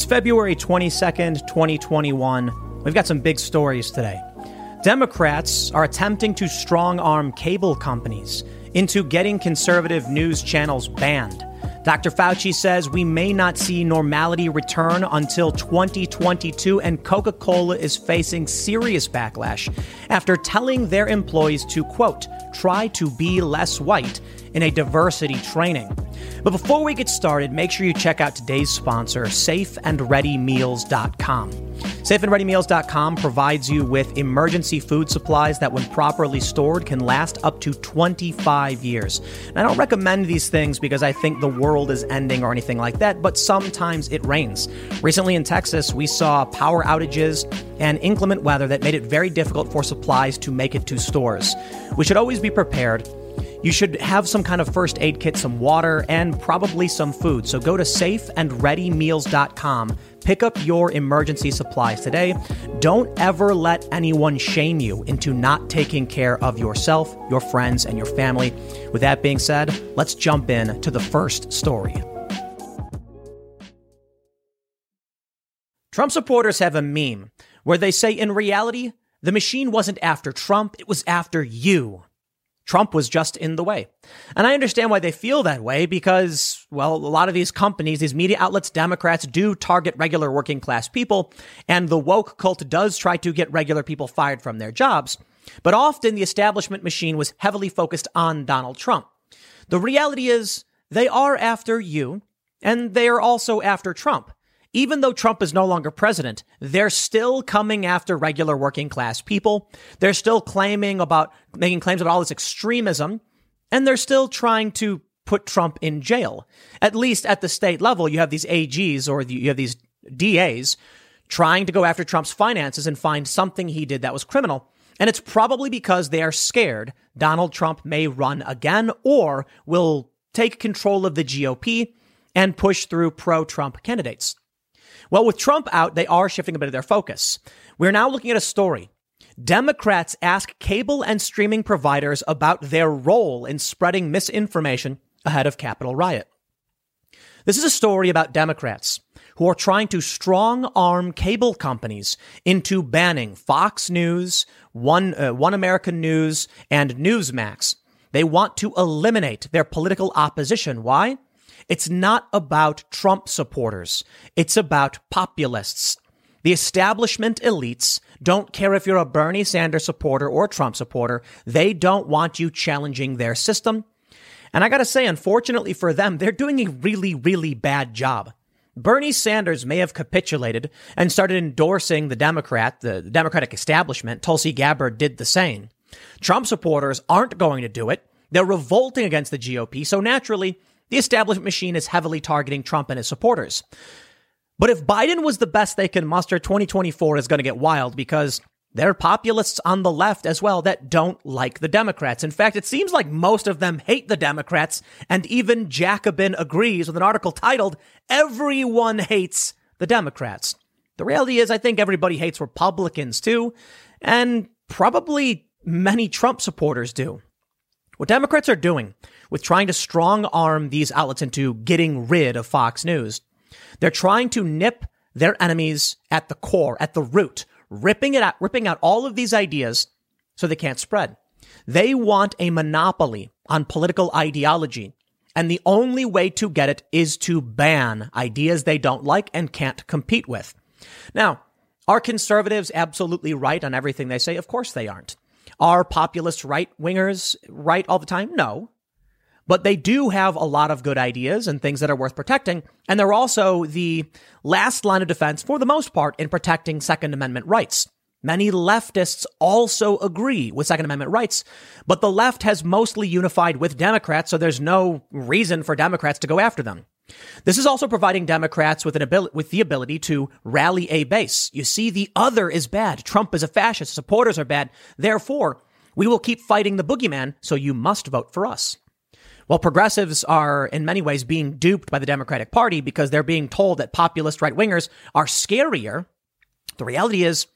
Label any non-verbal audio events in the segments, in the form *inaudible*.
It's February 22nd, 2021. We've got some big stories today. Democrats are attempting to strong arm cable companies into getting conservative news channels banned. Dr. Fauci says we may not see normality return until 2022, and Coca Cola is facing serious backlash after telling their employees to, quote, try to be less white in a diversity training. But before we get started, make sure you check out today's sponsor, safeandreadymeals.com. Safeandreadymeals.com provides you with emergency food supplies that, when properly stored, can last up to 25 years. And I don't recommend these things because I think the world is ending or anything like that, but sometimes it rains. Recently in Texas, we saw power outages and inclement weather that made it very difficult for supplies to make it to stores. We should always be prepared you should have some kind of first aid kit, some water, and probably some food. So go to safeandreadymeals.com. Pick up your emergency supplies today. Don't ever let anyone shame you into not taking care of yourself, your friends, and your family. With that being said, let's jump in to the first story. Trump supporters have a meme where they say, in reality, the machine wasn't after Trump, it was after you. Trump was just in the way. And I understand why they feel that way because, well, a lot of these companies, these media outlets, Democrats do target regular working class people, and the woke cult does try to get regular people fired from their jobs. But often the establishment machine was heavily focused on Donald Trump. The reality is they are after you, and they are also after Trump even though Trump is no longer president, they're still coming after regular working class people. They're still claiming about, making claims about all this extremism, and they're still trying to put Trump in jail. At least at the state level, you have these AGs or you have these DAs trying to go after Trump's finances and find something he did that was criminal. And it's probably because they are scared Donald Trump may run again or will take control of the GOP and push through pro Trump candidates. Well, with Trump out, they are shifting a bit of their focus. We're now looking at a story. Democrats ask cable and streaming providers about their role in spreading misinformation ahead of Capitol riot. This is a story about Democrats who are trying to strong arm cable companies into banning Fox News, One, uh, One American News, and Newsmax. They want to eliminate their political opposition. Why? It's not about Trump supporters. It's about populists. The establishment elites don't care if you're a Bernie Sanders supporter or Trump supporter. They don't want you challenging their system. And I gotta say, unfortunately for them, they're doing a really, really bad job. Bernie Sanders may have capitulated and started endorsing the Democrat, the Democratic establishment. Tulsi Gabbard did the same. Trump supporters aren't going to do it. They're revolting against the GOP. So naturally, the establishment machine is heavily targeting Trump and his supporters. But if Biden was the best they can muster, 2024 is going to get wild because there are populists on the left as well that don't like the Democrats. In fact, it seems like most of them hate the Democrats, and even Jacobin agrees with an article titled, Everyone Hates the Democrats. The reality is, I think everybody hates Republicans too, and probably many Trump supporters do. What Democrats are doing with trying to strong arm these outlets into getting rid of Fox News, they're trying to nip their enemies at the core, at the root, ripping it out, ripping out all of these ideas so they can't spread. They want a monopoly on political ideology. And the only way to get it is to ban ideas they don't like and can't compete with. Now, are conservatives absolutely right on everything they say? Of course they aren't. Are populist right wingers right all the time? No. But they do have a lot of good ideas and things that are worth protecting. And they're also the last line of defense, for the most part, in protecting Second Amendment rights. Many leftists also agree with Second Amendment rights, but the left has mostly unified with Democrats, so there's no reason for Democrats to go after them. This is also providing Democrats with an ability, with the ability to rally a base. You see, the other is bad. Trump is a fascist. Supporters are bad. Therefore, we will keep fighting the boogeyman. So you must vote for us. Well, progressives are in many ways being duped by the Democratic Party because they're being told that populist right wingers are scarier. The reality is,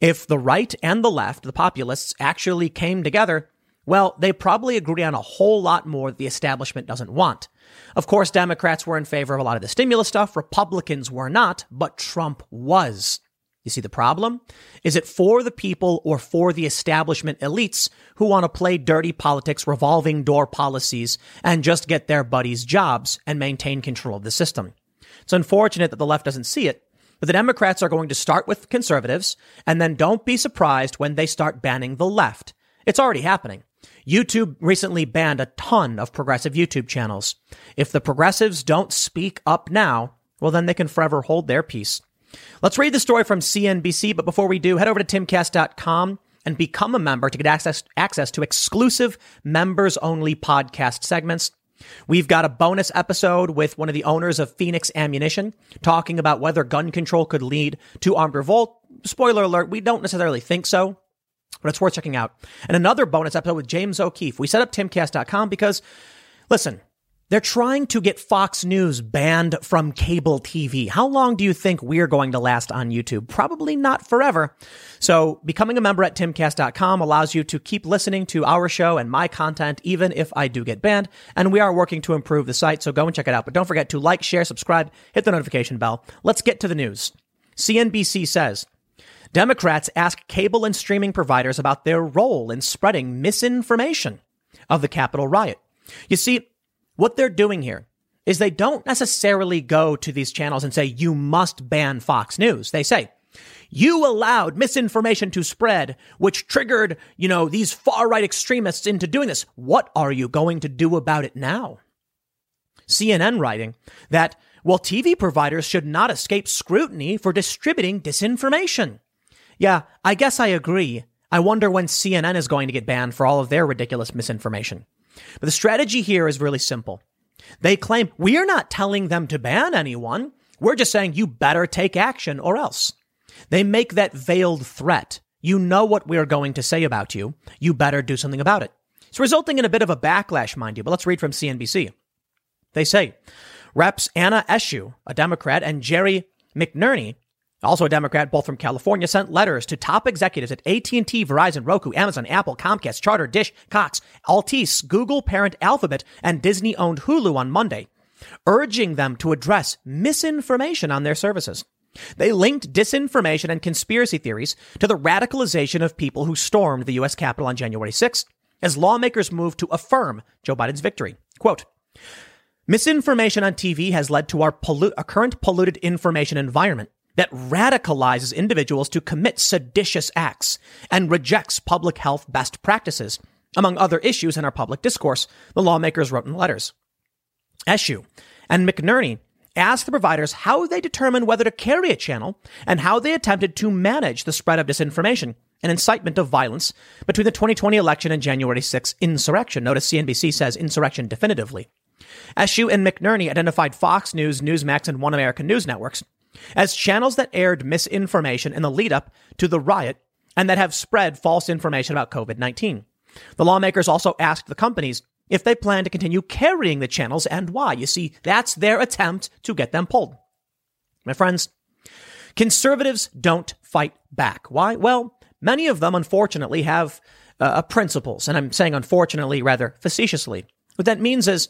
if the right and the left, the populists, actually came together, Well, they probably agree on a whole lot more that the establishment doesn't want. Of course, Democrats were in favor of a lot of the stimulus stuff. Republicans were not, but Trump was. You see the problem? Is it for the people or for the establishment elites who want to play dirty politics, revolving door policies, and just get their buddies jobs and maintain control of the system? It's unfortunate that the left doesn't see it, but the Democrats are going to start with conservatives, and then don't be surprised when they start banning the left. It's already happening. YouTube recently banned a ton of progressive YouTube channels. If the progressives don't speak up now, well, then they can forever hold their peace. Let's read the story from CNBC, but before we do, head over to timcast.com and become a member to get access, access to exclusive members only podcast segments. We've got a bonus episode with one of the owners of Phoenix Ammunition talking about whether gun control could lead to armed revolt. Spoiler alert, we don't necessarily think so but it's worth checking out. And another bonus episode with James O'Keefe. We set up timcast.com because, listen, they're trying to get Fox News banned from cable TV. How long do you think we're going to last on YouTube? Probably not forever. So becoming a member at timcast.com allows you to keep listening to our show and my content, even if I do get banned. And we are working to improve the site. So go and check it out. But don't forget to like, share, subscribe, hit the notification bell. Let's get to the news. CNBC says Democrats ask cable and streaming providers about their role in spreading misinformation of the Capitol riot. You see, what they're doing here is they don't necessarily go to these channels and say, you must ban Fox News. They say, you allowed misinformation to spread, which triggered, you know, these far right extremists into doing this. What are you going to do about it now? CNN writing that, well, TV providers should not escape scrutiny for distributing disinformation. Yeah, I guess I agree. I wonder when CNN is going to get banned for all of their ridiculous misinformation. But the strategy here is really simple. They claim we're not telling them to ban anyone. We're just saying you better take action or else. They make that veiled threat. You know what we're going to say about you. You better do something about it. It's resulting in a bit of a backlash, mind you, but let's read from CNBC. They say, Reps Anna Eshoo, a Democrat, and Jerry McNerney, also a Democrat, both from California, sent letters to top executives at AT&T, Verizon, Roku, Amazon, Apple, Comcast, Charter, Dish, Cox, Altice, Google parent Alphabet, and Disney-owned Hulu on Monday, urging them to address misinformation on their services. They linked disinformation and conspiracy theories to the radicalization of people who stormed the U.S. Capitol on January 6th as lawmakers moved to affirm Joe Biden's victory. Quote, Misinformation on TV has led to our pollu- current polluted information environment that radicalizes individuals to commit seditious acts and rejects public health best practices, among other issues in our public discourse, the lawmakers wrote in letters. Eshoo and McNerney asked the providers how they determined whether to carry a channel and how they attempted to manage the spread of disinformation and incitement of violence between the 2020 election and January 6 insurrection. Notice CNBC says insurrection definitively. Eshoo and McNerney identified Fox News, Newsmax, and One American News networks as channels that aired misinformation in the lead up to the riot and that have spread false information about COVID 19. The lawmakers also asked the companies if they plan to continue carrying the channels and why. You see, that's their attempt to get them pulled. My friends, conservatives don't fight back. Why? Well, many of them, unfortunately, have uh, principles, and I'm saying unfortunately rather facetiously. What that means is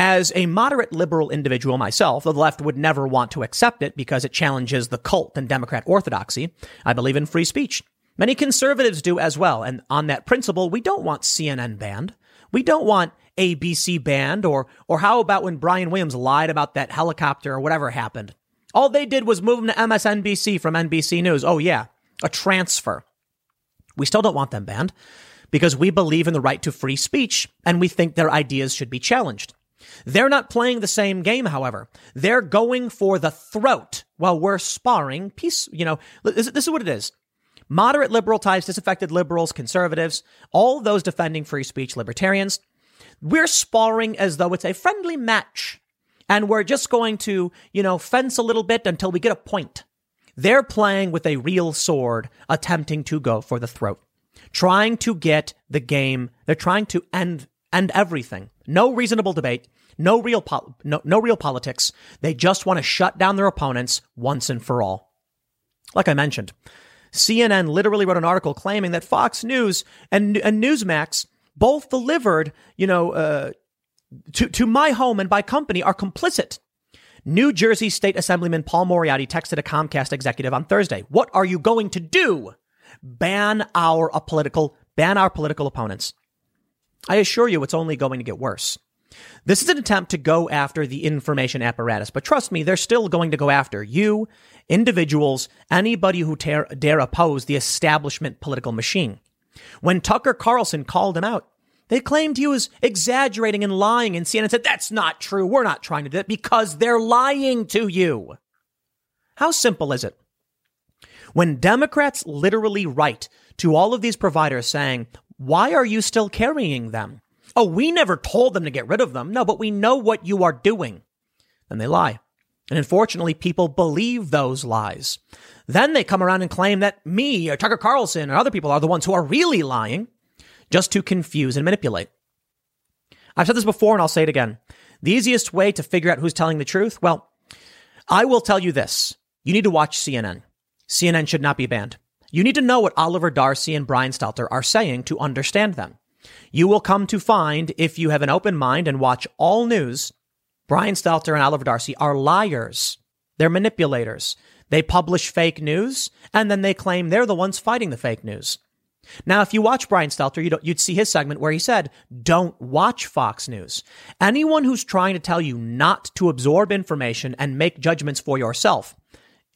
as a moderate liberal individual myself, the left would never want to accept it because it challenges the cult and Democrat orthodoxy. I believe in free speech. Many conservatives do as well. And on that principle, we don't want CNN banned. We don't want ABC banned or, or how about when Brian Williams lied about that helicopter or whatever happened? All they did was move him to MSNBC from NBC News. Oh yeah, a transfer. We still don't want them banned because we believe in the right to free speech and we think their ideas should be challenged. They're not playing the same game, however. They're going for the throat while we're sparring peace. You know, this, is what it is. Moderate liberal types, disaffected liberals, conservatives, all those defending free speech libertarians. We're sparring as though it's a friendly match. And we're just going to, you know, fence a little bit until we get a point. They're playing with a real sword, attempting to go for the throat, trying to get the game. They're trying to end, end everything. No reasonable debate. No real, po- no, no real politics. They just want to shut down their opponents once and for all. Like I mentioned, CNN literally wrote an article claiming that Fox News and, and Newsmax both delivered, you know, uh, to, to my home and by company are complicit. New Jersey State Assemblyman Paul Moriarty texted a Comcast executive on Thursday. What are you going to do? Ban our political, ban our political opponents. I assure you it's only going to get worse. This is an attempt to go after the information apparatus, but trust me, they're still going to go after you, individuals, anybody who dare, dare oppose the establishment political machine. When Tucker Carlson called him out, they claimed he was exaggerating and lying, and CNN said, That's not true. We're not trying to do that because they're lying to you. How simple is it? When Democrats literally write to all of these providers saying, Why are you still carrying them? Oh, we never told them to get rid of them. No, but we know what you are doing. Then they lie. And unfortunately, people believe those lies. Then they come around and claim that me or Tucker Carlson or other people are the ones who are really lying just to confuse and manipulate. I've said this before and I'll say it again. The easiest way to figure out who's telling the truth, well, I will tell you this. You need to watch CNN. CNN should not be banned. You need to know what Oliver Darcy and Brian Stelter are saying to understand them. You will come to find, if you have an open mind and watch all news, Brian Stelter and Oliver Darcy are liars. They're manipulators. They publish fake news and then they claim they're the ones fighting the fake news. Now, if you watch Brian Stelter, you'd, you'd see his segment where he said, don't watch Fox News. Anyone who's trying to tell you not to absorb information and make judgments for yourself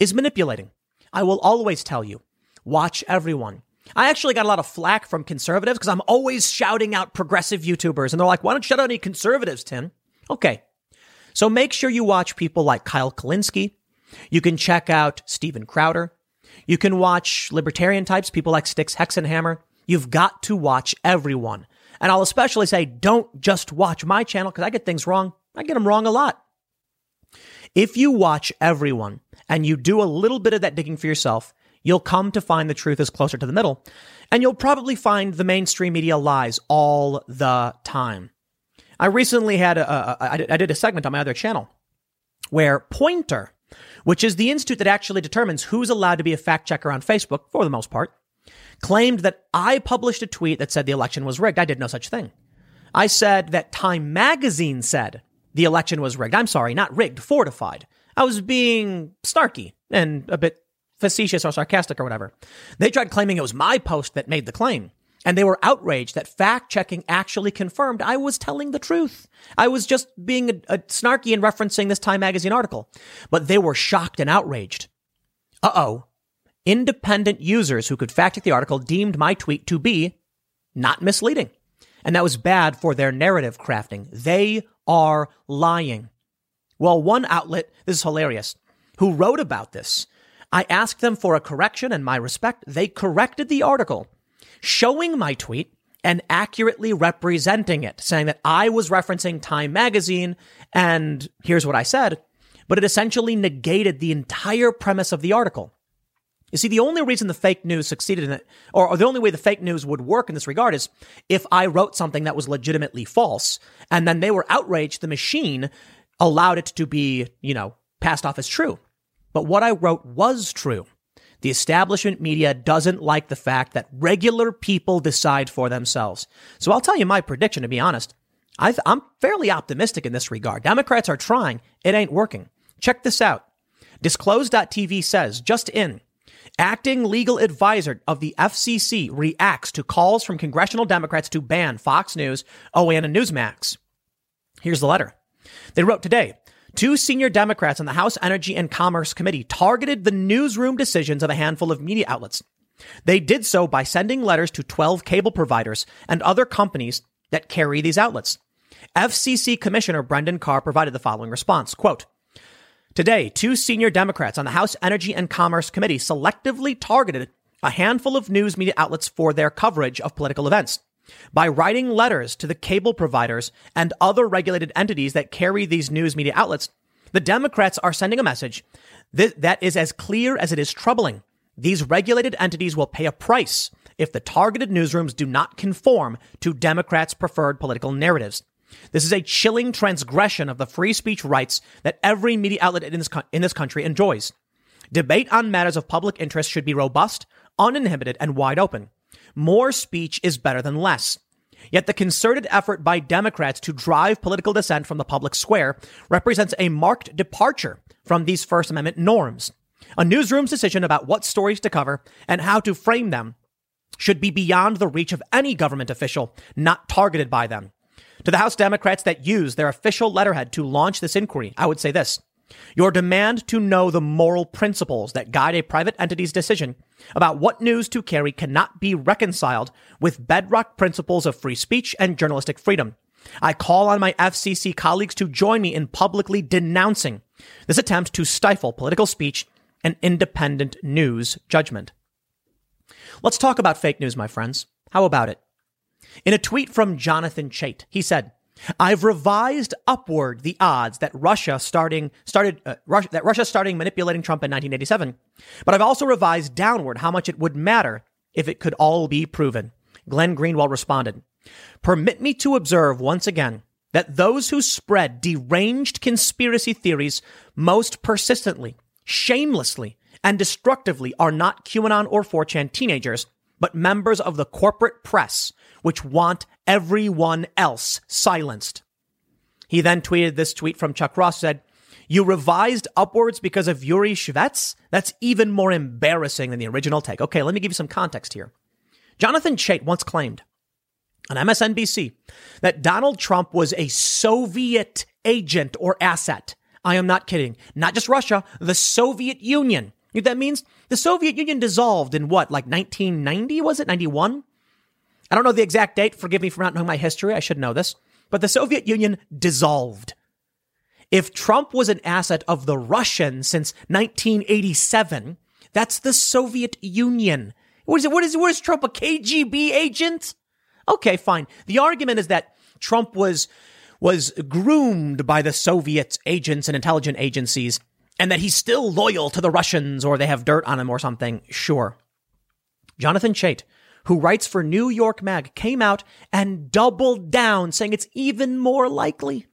is manipulating. I will always tell you, watch everyone. I actually got a lot of flack from conservatives because I'm always shouting out progressive YouTubers. And they're like, why don't you shut out any conservatives, Tim? Okay. So make sure you watch people like Kyle Kulinski. You can check out Steven Crowder. You can watch libertarian types, people like Styx Hexenhammer. You've got to watch everyone. And I'll especially say, don't just watch my channel because I get things wrong. I get them wrong a lot. If you watch everyone and you do a little bit of that digging for yourself, you'll come to find the truth is closer to the middle. And you'll probably find the mainstream media lies all the time. I recently had a, a, a I did a segment on my other channel where Poynter, which is the institute that actually determines who's allowed to be a fact checker on Facebook for the most part, claimed that I published a tweet that said the election was rigged. I did no such thing. I said that Time magazine said the election was rigged. I'm sorry, not rigged, fortified. I was being snarky and a bit facetious or sarcastic or whatever. They tried claiming it was my post that made the claim. And they were outraged that fact checking actually confirmed I was telling the truth. I was just being a, a snarky and referencing this Time magazine article. But they were shocked and outraged. Uh oh. Independent users who could fact check the article deemed my tweet to be not misleading. And that was bad for their narrative crafting. They are lying. Well, one outlet, this is hilarious, who wrote about this, I asked them for a correction and my respect. They corrected the article showing my tweet and accurately representing it, saying that I was referencing Time magazine and here's what I said, but it essentially negated the entire premise of the article. You see, the only reason the fake news succeeded in it, or, the only way the fake news would work in this regard is if I wrote something that was legitimately false and then they were outraged, the machine allowed it to be, you know, passed off as true. But what I wrote was true. The establishment media doesn't like the fact that regular people decide for themselves. So I'll tell you my prediction, to be honest. i am fairly optimistic in this regard. Democrats are trying. It ain't working. Check this out. Disclose.tv says, just in, acting legal advisor of the FCC reacts to calls from congressional Democrats to ban Fox News, OAN, and Newsmax. Here's the letter. They wrote today, Two senior Democrats on the House Energy and Commerce Committee targeted the newsroom decisions of a handful of media outlets. They did so by sending letters to 12 cable providers and other companies that carry these outlets. FCC Commissioner Brendan Carr provided the following response, quote, Today, two senior Democrats on the House Energy and Commerce Committee selectively targeted a handful of news media outlets for their coverage of political events. By writing letters to the cable providers and other regulated entities that carry these news media outlets, the Democrats are sending a message that, that is as clear as it is troubling. These regulated entities will pay a price if the targeted newsrooms do not conform to Democrats' preferred political narratives. This is a chilling transgression of the free speech rights that every media outlet in this, in this country enjoys. Debate on matters of public interest should be robust, uninhibited, and wide open. More speech is better than less. Yet the concerted effort by Democrats to drive political dissent from the public square represents a marked departure from these First Amendment norms. A newsroom's decision about what stories to cover and how to frame them should be beyond the reach of any government official not targeted by them. To the House Democrats that use their official letterhead to launch this inquiry, I would say this. Your demand to know the moral principles that guide a private entity's decision about what news to carry cannot be reconciled with bedrock principles of free speech and journalistic freedom. I call on my FCC colleagues to join me in publicly denouncing this attempt to stifle political speech and independent news judgment. Let's talk about fake news, my friends. How about it? In a tweet from Jonathan Chait, he said, I've revised upward the odds that Russia starting started uh, Russia, that Russia starting manipulating Trump in 1987, but I've also revised downward how much it would matter if it could all be proven. Glenn Greenwald responded, "Permit me to observe once again that those who spread deranged conspiracy theories most persistently, shamelessly, and destructively are not QAnon or 4chan teenagers, but members of the corporate press, which want everyone else silenced. He then tweeted this tweet from Chuck Ross said, You revised upwards because of Yuri Shvets? That's even more embarrassing than the original take. Okay, let me give you some context here. Jonathan Chait once claimed on MSNBC that Donald Trump was a Soviet agent or asset. I am not kidding. Not just Russia, the Soviet Union you know that means? The Soviet Union dissolved in what, like 1990, was it? 91? I don't know the exact date. Forgive me for not knowing my history. I should know this. But the Soviet Union dissolved. If Trump was an asset of the Russians since 1987, that's the Soviet Union. What is it? What, is it? what is Trump, a KGB agent? Okay, fine. The argument is that Trump was, was groomed by the Soviet agents and intelligence agencies and that he's still loyal to the Russians or they have dirt on him or something, sure. Jonathan Chait, who writes for New York Mag, came out and doubled down, saying it's even more likely.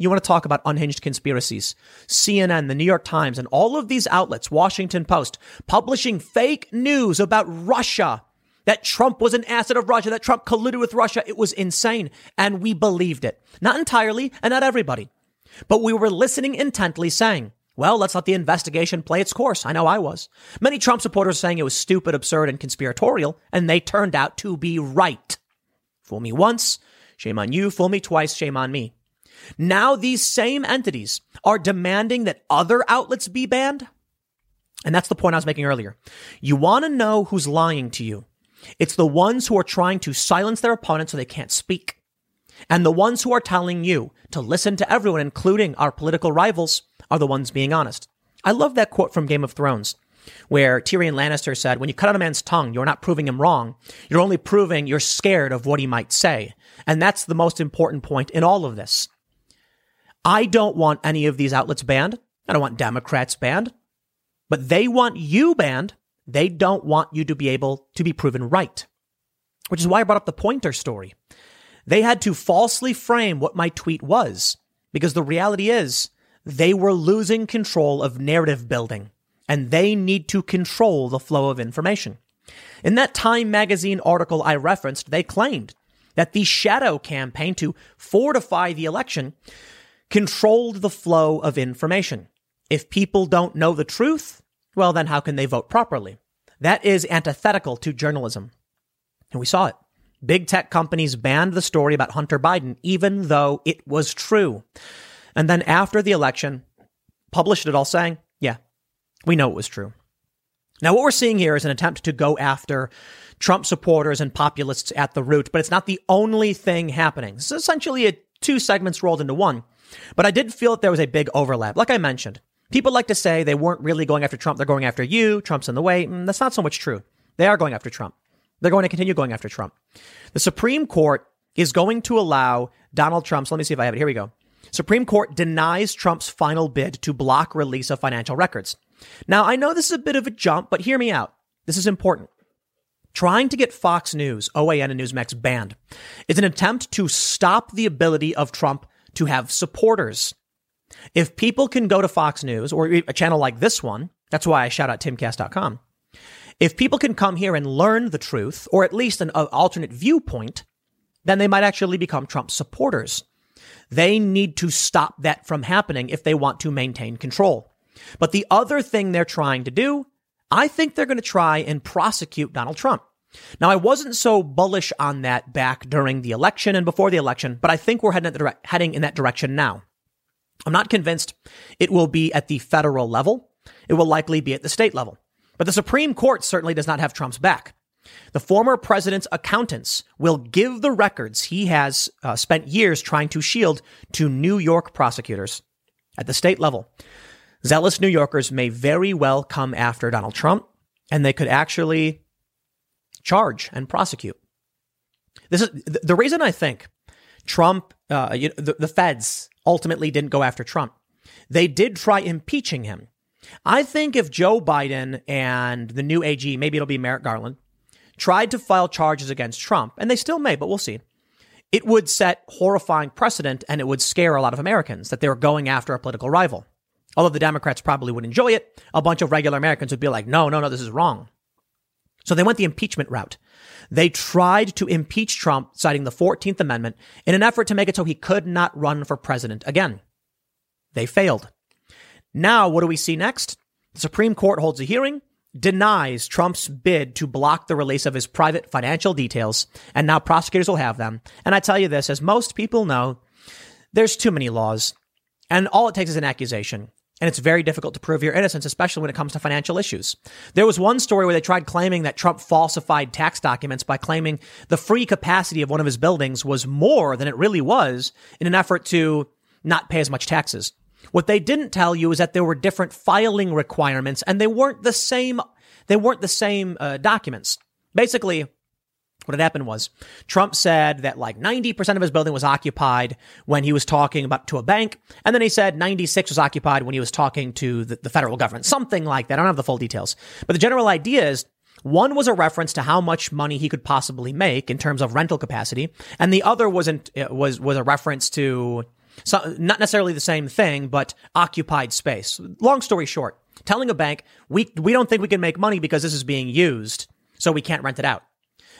You want to talk about unhinged conspiracies. CNN, the New York Times, and all of these outlets, Washington Post, publishing fake news about Russia, that Trump was an asset of Russia, that Trump colluded with Russia. It was insane. And we believed it. Not entirely, and not everybody. But we were listening intently, saying, well, let's let the investigation play its course. I know I was. Many Trump supporters saying it was stupid, absurd, and conspiratorial, and they turned out to be right. Fool me once, shame on you. Fool me twice, shame on me. Now these same entities are demanding that other outlets be banned. And that's the point I was making earlier. You want to know who's lying to you. It's the ones who are trying to silence their opponents so they can't speak. And the ones who are telling you to listen to everyone, including our political rivals, are the ones being honest. I love that quote from Game of Thrones where Tyrion Lannister said, when you cut out a man's tongue, you're not proving him wrong. You're only proving you're scared of what he might say. And that's the most important point in all of this. I don't want any of these outlets banned. I don't want Democrats banned, but they want you banned. They don't want you to be able to be proven right, which is why I brought up the Poynter story. They had to falsely frame what my tweet was because the reality is they were losing control of narrative building and they need to control the flow of information. In that Time magazine article I referenced, they claimed that the shadow campaign to fortify the election controlled the flow of information. If people don't know the truth, well, then how can they vote properly? That is antithetical to journalism. And we saw it. Big tech companies banned the story about Hunter Biden, even though it was true. And then after the election, published it all saying, yeah, we know it was true. Now, what we're seeing here is an attempt to go after Trump supporters and populists at the root, but it's not the only thing happening. Is essentially a two segments rolled into one. But I did feel that there was a big overlap. Like I mentioned, people like to say they weren't really going after Trump, they're going after you. Trump's in the way. Mm, that's not so much true. They are going after Trump. They're going to continue going after Trump. The Supreme Court is going to allow Donald Trump's, let me see if I have it. Here we go. Supreme Court denies Trump's final bid to block release of financial records. Now, I know this is a bit of a jump, but hear me out. This is important. Trying to get Fox News, OAN, and Newsmax banned is an attempt to stop the ability of Trump to have supporters. If people can go to Fox News or a channel like this one, that's why I shout out timcast.com. If people can come here and learn the truth, or at least an alternate viewpoint, then they might actually become Trump supporters. They need to stop that from happening if they want to maintain control. But the other thing they're trying to do, I think they're going to try and prosecute Donald Trump. Now, I wasn't so bullish on that back during the election and before the election, but I think we're heading, dire- heading in that direction now. I'm not convinced it will be at the federal level. It will likely be at the state level. But the Supreme Court certainly does not have Trump's back. The former president's accountants will give the records he has uh, spent years trying to shield to New York prosecutors. At the state level, zealous New Yorkers may very well come after Donald Trump, and they could actually charge and prosecute. This is the reason I think Trump, uh, you know, the, the feds ultimately didn't go after Trump. They did try impeaching him. I think if Joe Biden and the new AG, maybe it'll be Merrick Garland, tried to file charges against Trump, and they still may, but we'll see, it would set horrifying precedent and it would scare a lot of Americans that they were going after a political rival. Although the Democrats probably would enjoy it, a bunch of regular Americans would be like, no, no, no, this is wrong. So they went the impeachment route. They tried to impeach Trump, citing the 14th Amendment, in an effort to make it so he could not run for president again. They failed. Now, what do we see next? The Supreme Court holds a hearing denies Trump's bid to block the release of his private financial details, and now prosecutors will have them. And I tell you this, as most people know, there's too many laws, and all it takes is an accusation. And it's very difficult to prove your innocence, especially when it comes to financial issues. There was one story where they tried claiming that Trump falsified tax documents by claiming the free capacity of one of his buildings was more than it really was in an effort to not pay as much taxes. What they didn't tell you is that there were different filing requirements and they weren't the same, they weren't the same uh, documents. Basically, what had happened was Trump said that like 90% of his building was occupied when he was talking about to a bank. And then he said 96 was occupied when he was talking to the, the federal government, something like that. I don't have the full details, but the general idea is one was a reference to how much money he could possibly make in terms of rental capacity. And the other wasn't, was, was a reference to so, not necessarily the same thing, but occupied space. Long story short, telling a bank, we, we don't think we can make money because this is being used, so we can't rent it out.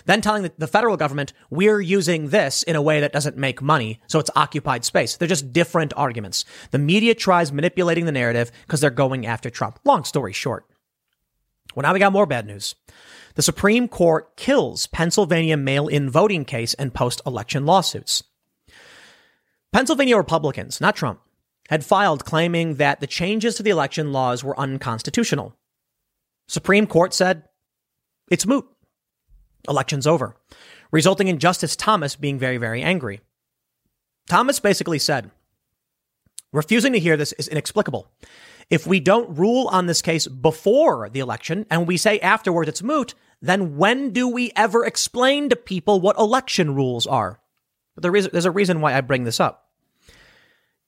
Then telling the, the federal government, we're using this in a way that doesn't make money, so it's occupied space. They're just different arguments. The media tries manipulating the narrative because they're going after Trump. Long story short. Well, now we got more bad news. The Supreme Court kills Pennsylvania mail in voting case and post election lawsuits. Pennsylvania Republicans, not Trump, had filed claiming that the changes to the election laws were unconstitutional. Supreme Court said it's moot. Election's over, resulting in Justice Thomas being very, very angry. Thomas basically said, refusing to hear this is inexplicable. If we don't rule on this case before the election and we say afterwards it's moot, then when do we ever explain to people what election rules are? But there's a reason why I bring this up.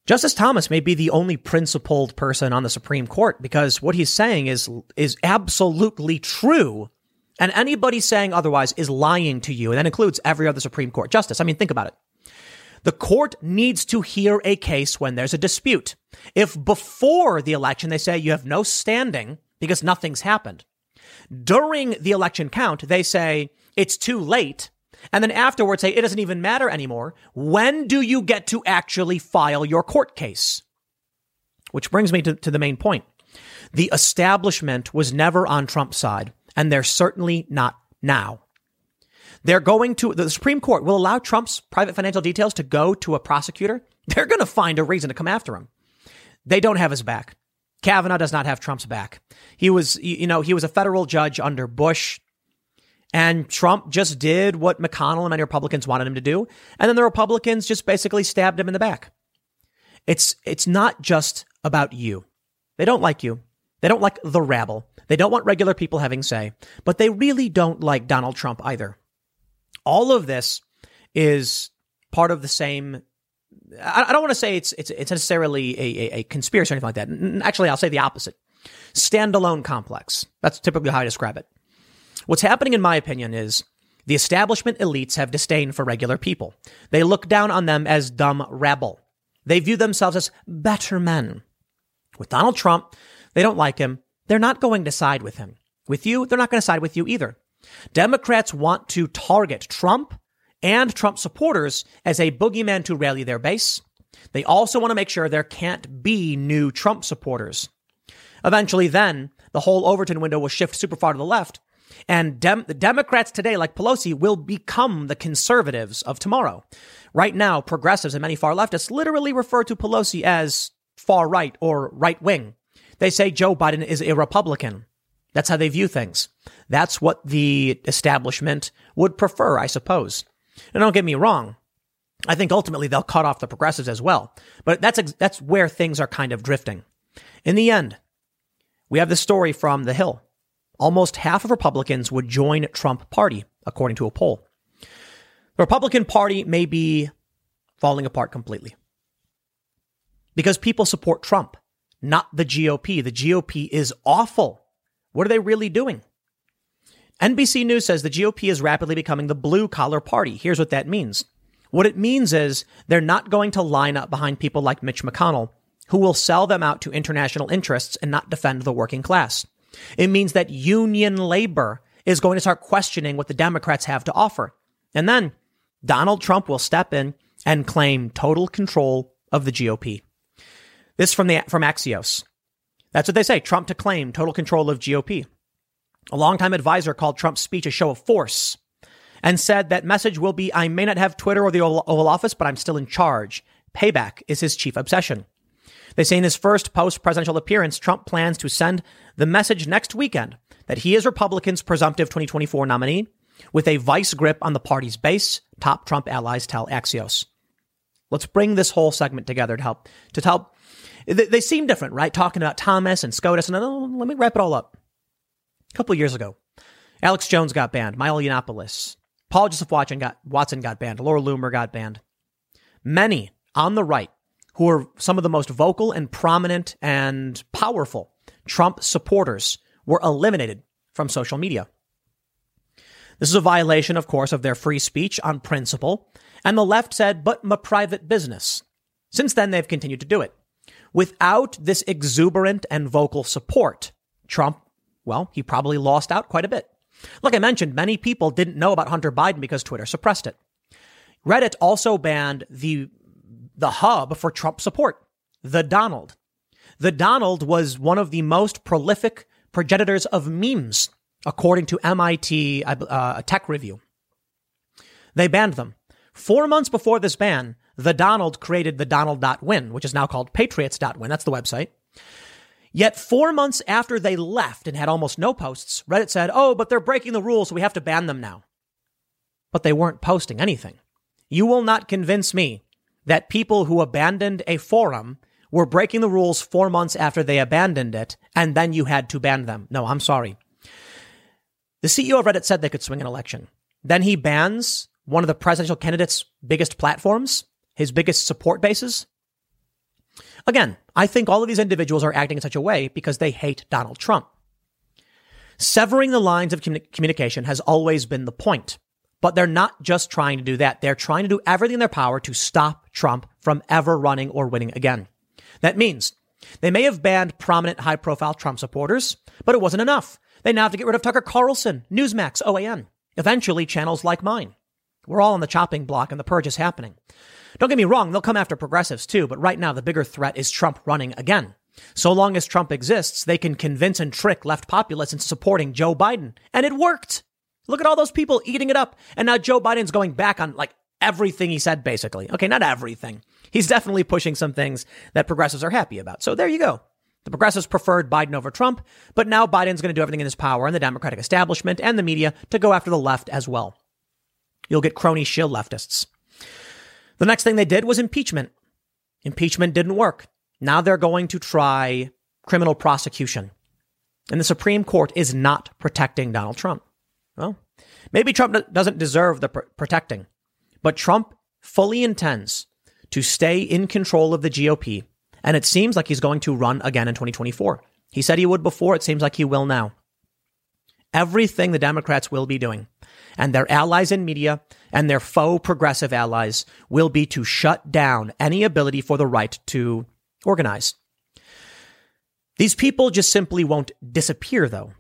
Justice Thomas may be the only principled person on the Supreme Court because what he's saying is is absolutely true. And anybody saying otherwise is lying to you. And that includes every other Supreme Court justice. I mean, think about it. The court needs to hear a case when there's a dispute. If before the election they say you have no standing because nothing's happened, during the election count, they say it's too late and then afterwards say it doesn't even matter anymore. When do you get to actually file your court case? Which brings me to, to the main point. The establishment was never on Trump's side, and they're certainly not now. They're going to, the Supreme Court will allow Trump's private financial details to go to a prosecutor. *laughs* They're going to find a reason to come after him. They don't have his back. Kavanaugh does not have Trump's back. He was, you know, he was a federal judge under Bush. And Trump just did what McConnell and many Republicans wanted him to do. And then the Republicans just basically stabbed him in the back. It's, it's not just about you. They don't like you. They don't like the rabble. They don't want regular people having say, but they really don't like Donald Trump either. All of this is part of the same. I don't want to say it's, it's, it's necessarily a, a, a conspiracy or anything like that. Actually, I'll say the opposite. Standalone complex. That's typically how I describe it. What's happening, in my opinion, is the establishment elites have disdain for regular people. They look down on them as dumb rabble. They view themselves as better men. With Donald Trump, they don't like him. They're not going to side with him. With you, they're not going to side with you either. Democrats want to target Trump and Trump supporters as a boogeyman to rally their base. They also want to make sure there can't be new Trump supporters. Eventually, then, the whole Overton window will shift super far to the left, and Dem- the Democrats today, like Pelosi, will become the conservatives of tomorrow. Right now, progressives and many far leftists literally refer to Pelosi as far right or right wing. They say Joe Biden is a Republican. That's how they view things. That's what the establishment would prefer, I suppose. And don't get me wrong. I think ultimately they'll cut off the progressives as well. But that's, that's where things are kind of drifting. In the end, we have the story from The Hill. Almost half of Republicans would join Trump party, according to a poll. The Republican Party may be falling apart completely because people support Trump, not the GOP. The GOP is awful. What are they really doing? NBC News says the GOP is rapidly becoming the blue collar party. Here's what that means. What it means is they're not going to line up behind people like Mitch McConnell, who will sell them out to international interests and not defend the working class. It means that union labor is going to start questioning what the Democrats have to offer. And then Donald Trump will step in and claim total control of the GOP. This from the from Axios. That's what they say. Trump to claim total control of GOP. A longtime advisor called Trump's speech a show of force and said that message will be I may not have Twitter or the Oval Office, but I'm still in charge. Payback is his chief obsession. They say in his first post presidential appearance, Trump plans to send the message next weekend that he is Republicans' presumptive 2024 nominee with a vice grip on the party's base, top Trump allies tell Axios. Let's bring this whole segment together to help, to help. They, seem different, right? Talking about Thomas and SCOTUS. And oh, let me wrap it all up. A couple years ago, Alex Jones got banned. Milo Yiannopoulos. Paul Joseph Watson got, Watson got banned. Laura Loomer got banned. Many on the right who are some of the most vocal and prominent and powerful Trump supporters were eliminated from social media. This is a violation, of course, of their free speech on principle. And the left said, but my private business. Since then, they've continued to do it. Without this exuberant and vocal support, Trump, well, he probably lost out quite a bit. Like I mentioned, many people didn't know about Hunter Biden because Twitter suppressed it. Reddit also banned the, the hub for Trump support, the Donald. The Donald was one of the most prolific progenitors of memes according to MIT uh, Tech Review. They banned them. Four months before this ban, the Donald created the Donald.win, which is now called Patriots.win. That's the website. Yet four months after they left and had almost no posts, Reddit said, oh, but they're breaking the rules, so we have to ban them now. But they weren't posting anything. You will not convince me that people who abandoned a forum were breaking the rules four months after they abandoned it, and then you had to ban them. No, I'm sorry. The CEO of Reddit said they could swing an election. Then he bans one of the presidential candidate's biggest platforms, his biggest support bases. Again, I think all of these individuals are acting in such a way because they hate Donald Trump. Severing the lines of communication has always been the point. But they're not just trying to do that. They're trying to do everything in their power to stop Trump from ever running or winning again. That means they may have banned prominent high profile Trump supporters, but it wasn't enough. They now have to get rid of Tucker Carlson, Newsmax, OAN, eventually channels like mine. We're all on the chopping block and the purge is happening. Don't get me wrong, they'll come after progressives too, but right now the bigger threat is Trump running again. So long as Trump exists, they can convince and trick left populists into supporting Joe Biden. And it worked. Look at all those people eating it up. And now Joe Biden's going back on like everything he said, basically. Okay, not everything. He's definitely pushing some things that progressives are happy about. So there you go. The progressives preferred Biden over Trump, but now Biden's going to do everything in his power and the Democratic establishment and the media to go after the left as well. You'll get crony shill leftists. The next thing they did was impeachment. Impeachment didn't work. Now they're going to try criminal prosecution. And the Supreme Court is not protecting Donald Trump. Well, maybe Trump doesn't deserve the pr- protecting, but Trump fully intends to stay in control of the GOP and it seems like he's going to run again in 2024. He said he would before. It seems like he will now. Everything the Democrats will be doing and their allies in media and their faux progressive allies will be to shut down any ability for the right to organize. These people just simply won't disappear, though.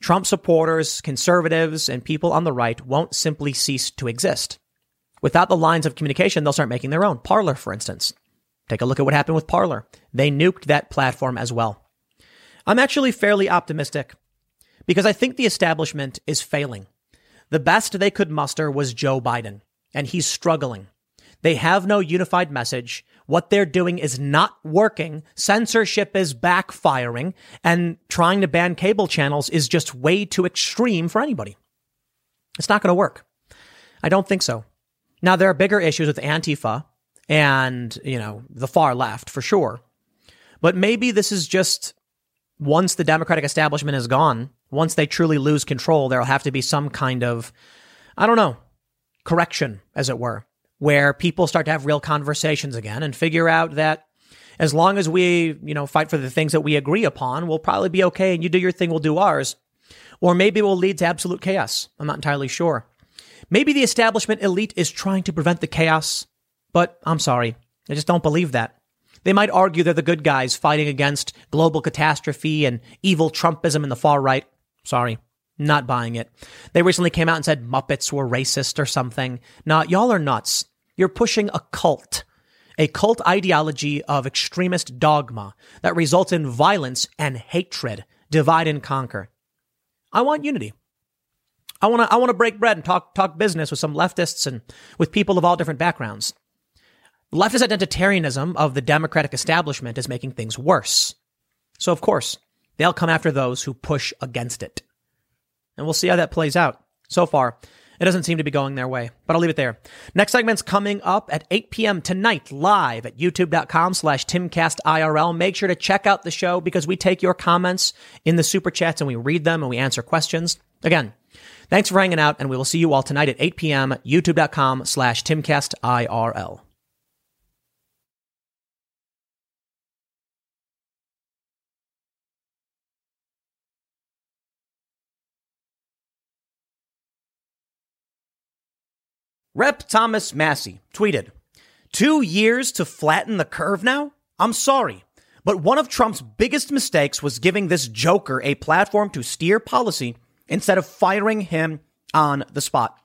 Trump supporters, conservatives, and people on the right won't simply cease to exist. Without the lines of communication, they'll start making their own. Parler, for instance. Take a look at what happened with Parler. They nuked that platform as well. I'm actually fairly optimistic because I think the establishment is failing. The best they could muster was Joe Biden, and he's struggling. They have no unified message. What they're doing is not working. Censorship is backfiring, and trying to ban cable channels is just way too extreme for anybody. It's not going to work. I don't think so. Now, there are bigger issues with Antifa and, you know, the far left for sure. But maybe this is just once the Democratic establishment is gone, once they truly lose control, there'll have to be some kind of, I don't know, correction, as it were, where people start to have real conversations again and figure out that as long as we, you know, fight for the things that we agree upon, we'll probably be okay and you do your thing, we'll do ours. Or maybe it will lead to absolute chaos. I'm not entirely sure. Maybe the establishment elite is trying to prevent the chaos, but I'm sorry. I just don't believe that. They might argue they're the good guys fighting against global catastrophe and evil Trumpism in the far right. Sorry, not buying it. They recently came out and said Muppets were racist or something. Nah, y'all are nuts. You're pushing a cult, a cult ideology of extremist dogma that results in violence and hatred, divide and conquer. I want unity. I want to I want to break bread and talk talk business with some leftists and with people of all different backgrounds. Leftist identitarianism of the Democratic establishment is making things worse. So, of course, they'll come after those who push against it. And we'll see how that plays out. So far, it doesn't seem to be going their way, but I'll leave it there. Next segment's coming up at 8 p.m. tonight, live at youtube.com slash timcastirl. Make sure to check out the show because we take your comments in the super chats and we read them and we answer questions. Again, thanks for hanging out and we will see you all tonight at 8 p.m. youtube.com slash timcastirl. Rep Thomas Massie tweeted, Two years to flatten the curve now? I'm sorry. But one of Trump's biggest mistakes was giving this joker a platform to steer policy instead of firing him on the spot.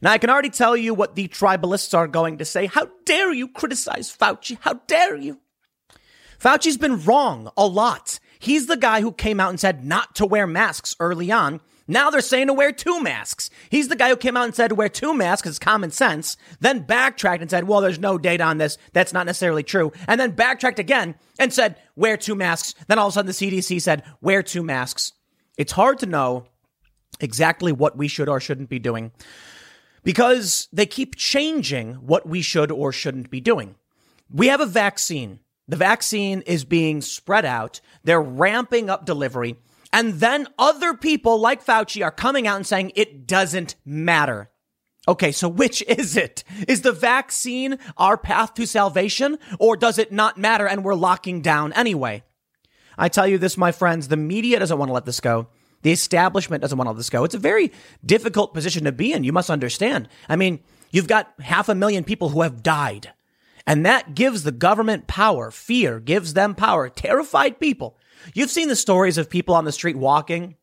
Now, I can already tell you what the tribalists are going to say. How dare you criticize Fauci? How dare you? Fauci's been wrong a lot. He's the guy who came out and said not to wear masks early on now they're saying to wear two masks. He's the guy who came out and said to wear two masks it's common sense, then backtracked and said, well, there's no data on this. That's not necessarily true. And then backtracked again and said, wear two masks. Then all of a sudden the CDC said, wear two masks. It's hard to know exactly what we should or shouldn't be doing because they keep changing what we should or shouldn't be doing. We have a vaccine. The vaccine is being spread out. They're ramping up delivery. And then other people like Fauci are coming out and saying it doesn't matter. Okay, so which *laughs* is it? Is the vaccine our path to salvation or does it not matter and we're locking down anyway? I tell you this, my friends, the media doesn't want to let this go. The establishment doesn't want to let this go. It's a very difficult position to be in. You must understand. I mean, you've got half a million people who have died. And that gives the government power. Fear gives them power. Terrified people You've seen the stories of people on the street walking,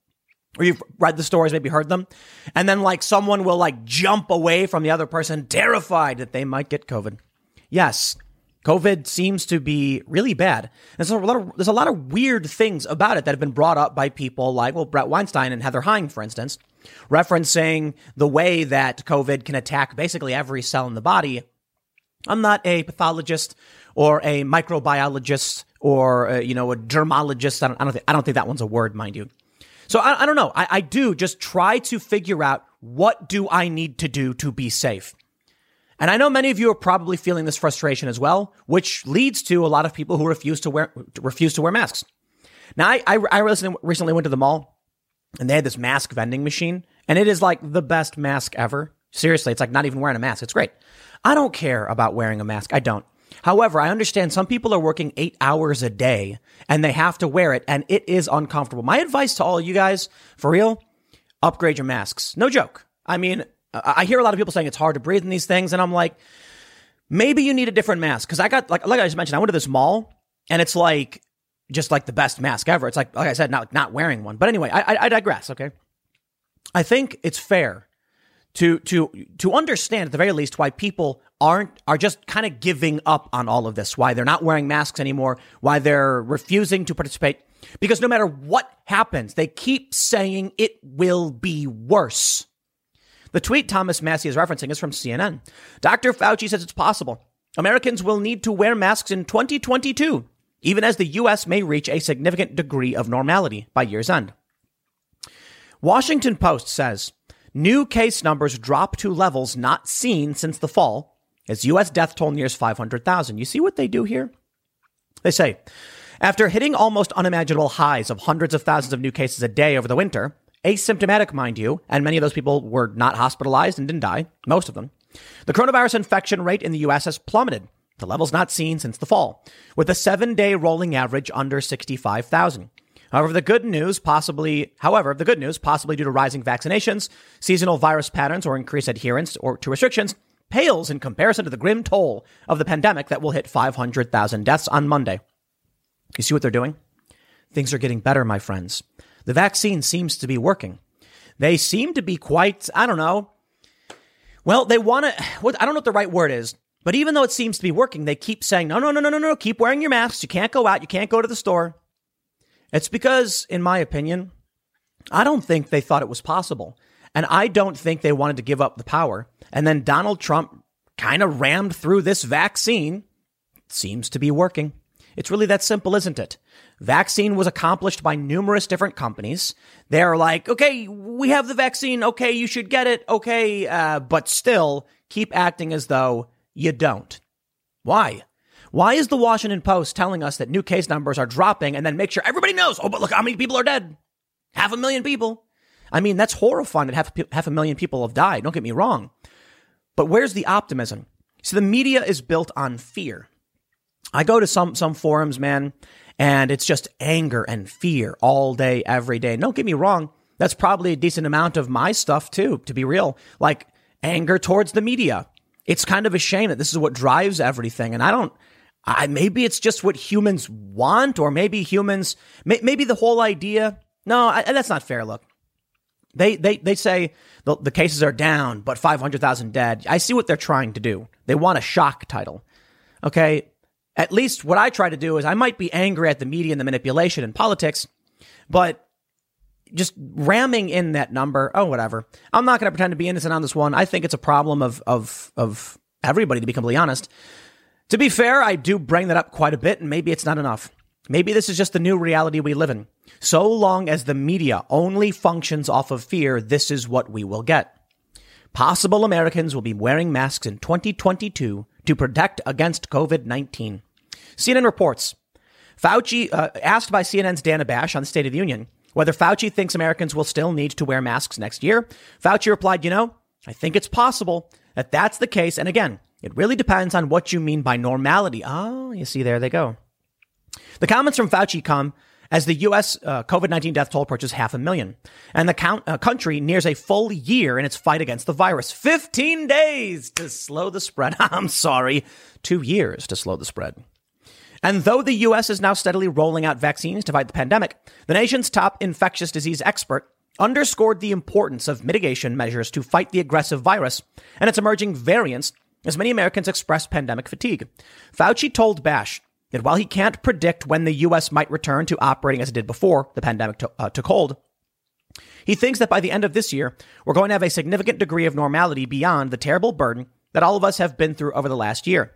or you've read the stories, maybe heard them, and then like someone will like jump away from the other person, terrified that they might get COVID. Yes, COVID seems to be really bad. There's a lot of there's a lot of weird things about it that have been brought up by people like well Bret Weinstein and Heather Heying, for instance, referencing the way that COVID can attack basically every cell in the body. I'm not a pathologist or a microbiologist or uh, you know a dermatologist. I don't, I don't, think, I don't think that one's a word, mind you. So I, I don't know. I, I do just try to figure out what do I need to do to be safe. And I know many of you are probably feeling this frustration as well, which leads to a lot of people who refuse to wear refuse to wear masks. Now, I, I, I recently went to the mall and they had this mask vending machine, and it is like the best mask ever. Seriously, it's like not even wearing a mask. It's great. I don't care about wearing a mask. I don't. However, I understand some people are working eight hours a day and they have to wear it and it is uncomfortable. My advice to all you guys, for real, upgrade your masks. No joke. I mean, I hear a lot of people saying it's hard to breathe in these things and I'm like, maybe you need a different mask. Cause I got, like, like I just mentioned, I went to this mall and it's like, just like the best mask ever. It's like, like I said, not, not wearing one. But anyway, I, I, I digress. Okay. I think it's fair to to to understand at the very least why people aren't are just kind of giving up on all of this, why they're not wearing masks anymore, why they're refusing to participate. Because no matter what happens, they keep saying it will be worse. The tweet Thomas Massie is referencing is from CNN. Dr. Fauci says it's possible. Americans will need to wear masks in 2022, even as the U.S. may reach a significant degree of normality by year's end. Washington Post says new case numbers drop to levels not seen since the fall as U.S. death toll nears 500,000. You see what they do here? They say, after hitting almost unimaginable highs of hundreds of thousands of new cases a day over the winter, asymptomatic, mind you, and many of those people were not hospitalized and didn't die, most of them. The coronavirus infection rate in the U.S. has plummeted to levels not seen since the fall, with a seven day rolling average under 65,000. However, the good news possibly, however, the good news possibly due to rising vaccinations, seasonal virus patterns, or increased adherence or to restrictions pales in comparison to the grim toll of the pandemic that will hit 500,000 deaths on Monday. You see what they're doing? Things are getting better, my friends. The vaccine seems to be working. They seem to be quite, I don't know. Well, they want to, I don't know what the right word is, but even though it seems to be working, they keep saying, no, no, no, no, no, no, keep wearing your masks. You can't go out. You can't go to the store. It's because, in my opinion, I don't think they thought it was possible. And I don't think they wanted to give up the power. And then Donald Trump kind of rammed through this vaccine. Seems to be working. It's really that simple, isn't it? Vaccine was accomplished by numerous different companies. They're like, okay, we have the vaccine. Okay, you should get it. Okay, uh, but still keep acting as though you don't. Why? Why is the Washington Post telling us that new case numbers are dropping and then make sure everybody knows, oh, but look how many people are dead? Half a million people. I mean, that's horrifying that half, half a million people have died. Don't get me wrong. But where's the optimism? So the media is built on fear. I go to some some forums, man, and it's just anger and fear all day, every day. don't get me wrong, that's probably a decent amount of my stuff too, to be real. Like anger towards the media. It's kind of a shame that this is what drives everything. And I don't, I, maybe it's just what humans want, or maybe humans, may, maybe the whole idea. No, I, that's not fair. Look, they, they, they say the, the cases are down, but 500,000 dead. I see what they're trying to do. They want a shock title. Okay at least what I try to do is I might be angry at the media and the manipulation and politics, but just ramming in that number, oh, whatever. I'm not going to pretend to be innocent on this one. I think it's a problem of, of, of everybody, to be completely honest. To be fair, I do bring that up quite a bit, and maybe it's not enough. Maybe this is just the new reality we live in. So long as the media only functions off of fear, this is what we will get. Possible Americans will be wearing masks in 2022 to protect against COVID 19. CNN reports Fauci, uh, asked by CNN's Dana Bash on the State of the Union whether Fauci thinks Americans will still need to wear masks next year, Fauci replied, You know, I think it's possible that that's the case. And again, it really depends on what you mean by normality. Oh, you see, there they go. The comments from Fauci come as the U.S. Uh, COVID 19 death toll approaches half a million, and the count, uh, country nears a full year in its fight against the virus. 15 days to slow the spread. *laughs* I'm sorry, two years to slow the spread. And though the U.S. is now steadily rolling out vaccines to fight the pandemic, the nation's top infectious disease expert underscored the importance of mitigation measures to fight the aggressive virus and its emerging variants as many Americans express pandemic fatigue. Fauci told Bash that while he can't predict when the U.S. might return to operating as it did before the pandemic to, uh, took hold, he thinks that by the end of this year, we're going to have a significant degree of normality beyond the terrible burden that all of us have been through over the last year.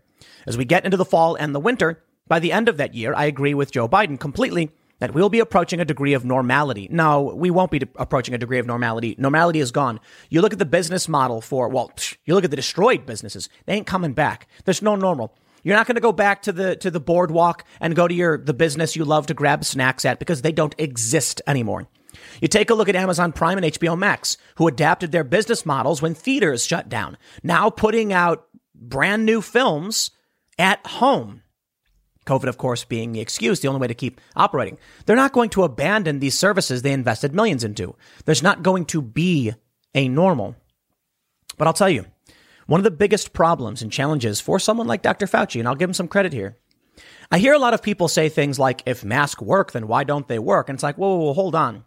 As we get into the fall and the winter, by the end of that year, I agree with Joe Biden completely that we'll be approaching a degree of normality. No, we won't be approaching a degree of normality. Normality is gone. You look at the business model for, well, you look at the destroyed businesses. They ain't coming back. There's no normal. You're not going to go back to the to the boardwalk and go to your the business you love to grab snacks at because they don't exist anymore. You take a look at Amazon Prime and HBO Max, who adapted their business models when theaters shut down, now putting out brand new films at home. COVID, of course, being the excuse, the only way to keep operating. They're not going to abandon these services they invested millions into. There's not going to be a normal. But I'll tell you, one of the biggest problems and challenges for someone like Dr. Fauci, and I'll give him some credit here. I hear a lot of people say things like, if masks work, then why don't they work? And it's like, whoa, whoa, whoa hold on.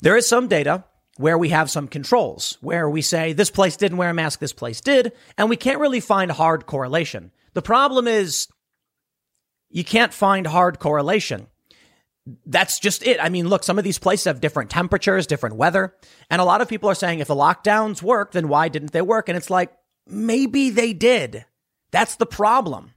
There is some data where we have some controls, where we say this place didn't wear a mask, this place did, and we can't really find hard correlation. The problem is you can't find hard correlation. That's just it. I mean, look, some of these places have different temperatures, different weather, and a lot of people are saying if the lockdowns work, then why didn't they work? And it's like, maybe they did. That's the problem.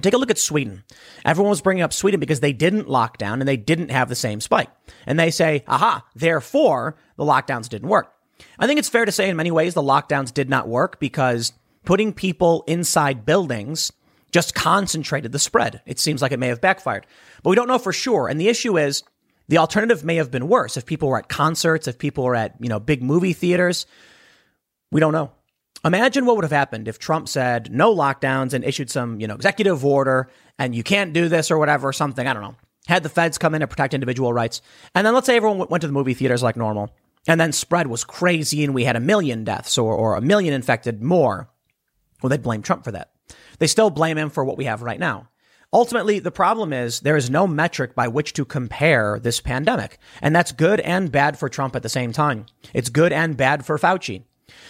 Take a look at Sweden. Everyone was bringing up Sweden because they didn't lock down and they didn't have the same spike. And they say, aha, therefore the lockdowns didn't work. I think it's fair to say in many ways the lockdowns did not work because putting people inside buildings just concentrated the spread. It seems like it may have backfired, but we don't know for sure. And the issue is the alternative may have been worse. If people were at concerts, if people were at, you know, big movie theaters, we don't know. Imagine what would have happened if Trump said no lockdowns and issued some, you know, executive order and you can't do this or whatever, or something. I don't know. Had the feds come in to protect individual rights. And then let's say everyone went to the movie theaters like normal. And then spread was crazy and we had a million deaths or, or a million infected more. Well, they'd blame Trump for that. They still blame him for what we have right now. Ultimately, the problem is there is no metric by which to compare this pandemic. And that's good and bad for Trump at the same time. It's good and bad for Fauci.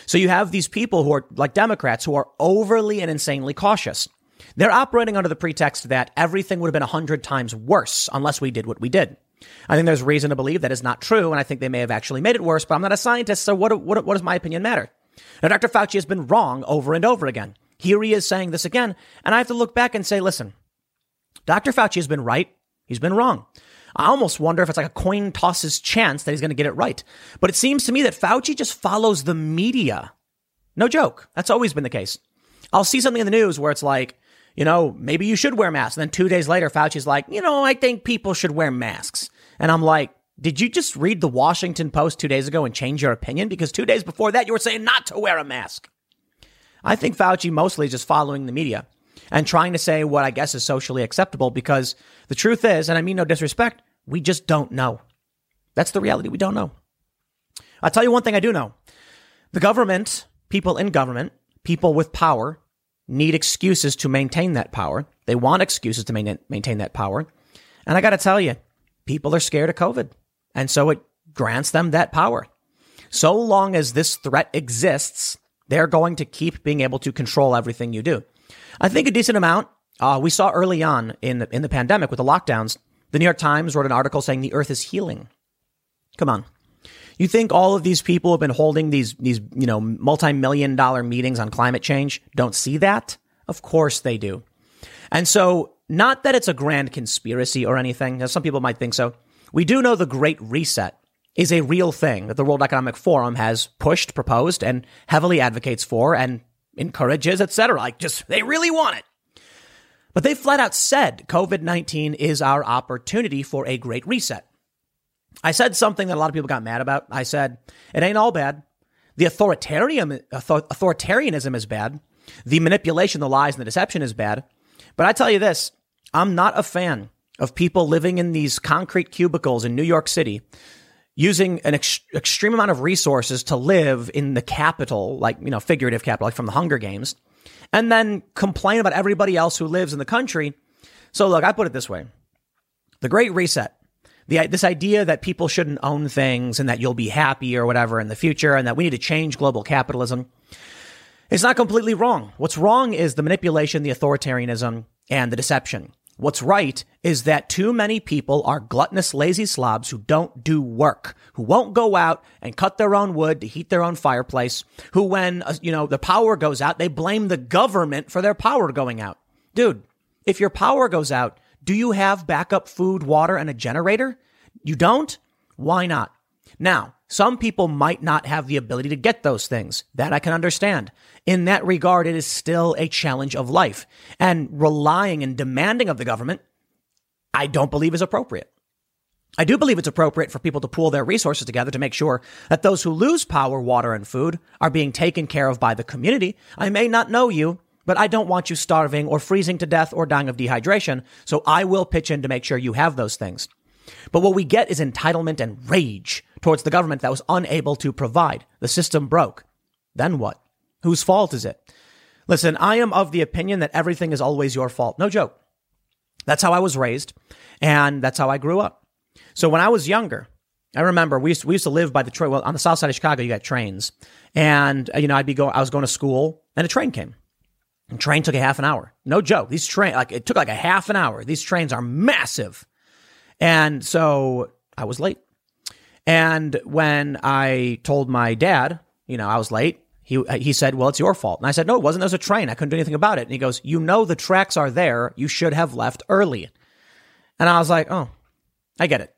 So you have these people who are like Democrats who are overly and insanely cautious. They're operating under the pretext that everything would have been a hundred times worse unless we did what we did. I think there's reason to believe that is not true, and I think they may have actually made it worse, but I'm not a scientist, so what, what, what does my opinion matter? Now, Dr. Fauci has been wrong over and over again. Here he is saying this again, and I have to look back and say, listen, Dr. Fauci has been right, he's been wrong. I almost wonder if it's like a coin toss's chance that he's going to get it right. But it seems to me that Fauci just follows the media. No joke. That's always been the case. I'll see something in the news where it's like, you know, maybe you should wear masks. And then two days later, Fauci's like, you know, I think people should wear masks. And I'm like, did you just read the Washington Post two days ago and change your opinion? Because two days before that, you were saying not to wear a mask. I think Fauci mostly is just following the media and trying to say what I guess is socially acceptable because the truth is, and I mean no disrespect, we just don't know. That's the reality. We don't know. I'll tell you one thing I do know. The government, people in government, people with power need excuses to maintain that power. They want excuses to maintain that power. And I got to tell you, people are scared of COVID. And so it grants them that power. So long as this threat exists, they're going to keep being able to control everything you do. I think a decent amount. Uh, we saw early on in the, in the pandemic with the lockdowns, the New York Times wrote an article saying the earth is healing. Come on. You think all of these people have been holding these, these, you know, multi-million dollar meetings on climate change don't see that? Of course they do. And so, not that it's a grand conspiracy or anything, as some people might think so. We do know the Great Reset is a real thing that the World Economic Forum has pushed, proposed, and heavily advocates for and encourages, etc. Like just they really want it. But they flat out said COVID 19 is our opportunity for a great reset. I said something that a lot of people got mad about. I said, it ain't all bad. The authoritarian, authoritarianism is bad. The manipulation, the lies, and the deception is bad. But I tell you this I'm not a fan of people living in these concrete cubicles in New York City using an ex- extreme amount of resources to live in the capital, like, you know, figurative capital, like from the Hunger Games, and then complain about everybody else who lives in the country. So look, I put it this way. The Great Reset, the, this idea that people shouldn't own things and that you'll be happy or whatever in the future and that we need to change global capitalism. It's not completely wrong. What's wrong is the manipulation, the authoritarianism, and the deception. What's right is that too many people are gluttonous, lazy slobs who don't do work, who won't go out and cut their own wood to heat their own fireplace, who when, uh, you know, the power goes out, they blame the government for their power going out. Dude, if your power goes out, do you have backup food, water, and a generator? You don't? Why not? Now, some people might not have the ability to get those things. That I can understand. In that regard, it is still a challenge of life. And relying and demanding of the government, I don't believe is appropriate. I do believe it's appropriate for people to pool their resources together to make sure that those who lose power, water, and food are being taken care of by the community. I may not know you, but I don't want you starving or freezing to death or dying of dehydration, so I will pitch in to make sure you have those things. But what we get is entitlement and rage towards the government that was unable to provide. The system broke. Then what? Whose fault is it? Listen, I am of the opinion that everything is always your fault. No joke. That's how I was raised, and that's how I grew up. So when I was younger, I remember we used to, we used to live by the train. Well, on the south side of Chicago, you got trains, and uh, you know I'd be going. I was going to school, and a train came. Train took a half an hour. No joke. These train like it took like a half an hour. These trains are massive, and so I was late. And when I told my dad, you know, I was late, he he said, "Well, it's your fault." And I said, "No, it wasn't. There was a train. I couldn't do anything about it." And he goes, "You know the tracks are there. You should have left early." And I was like, "Oh, I get it."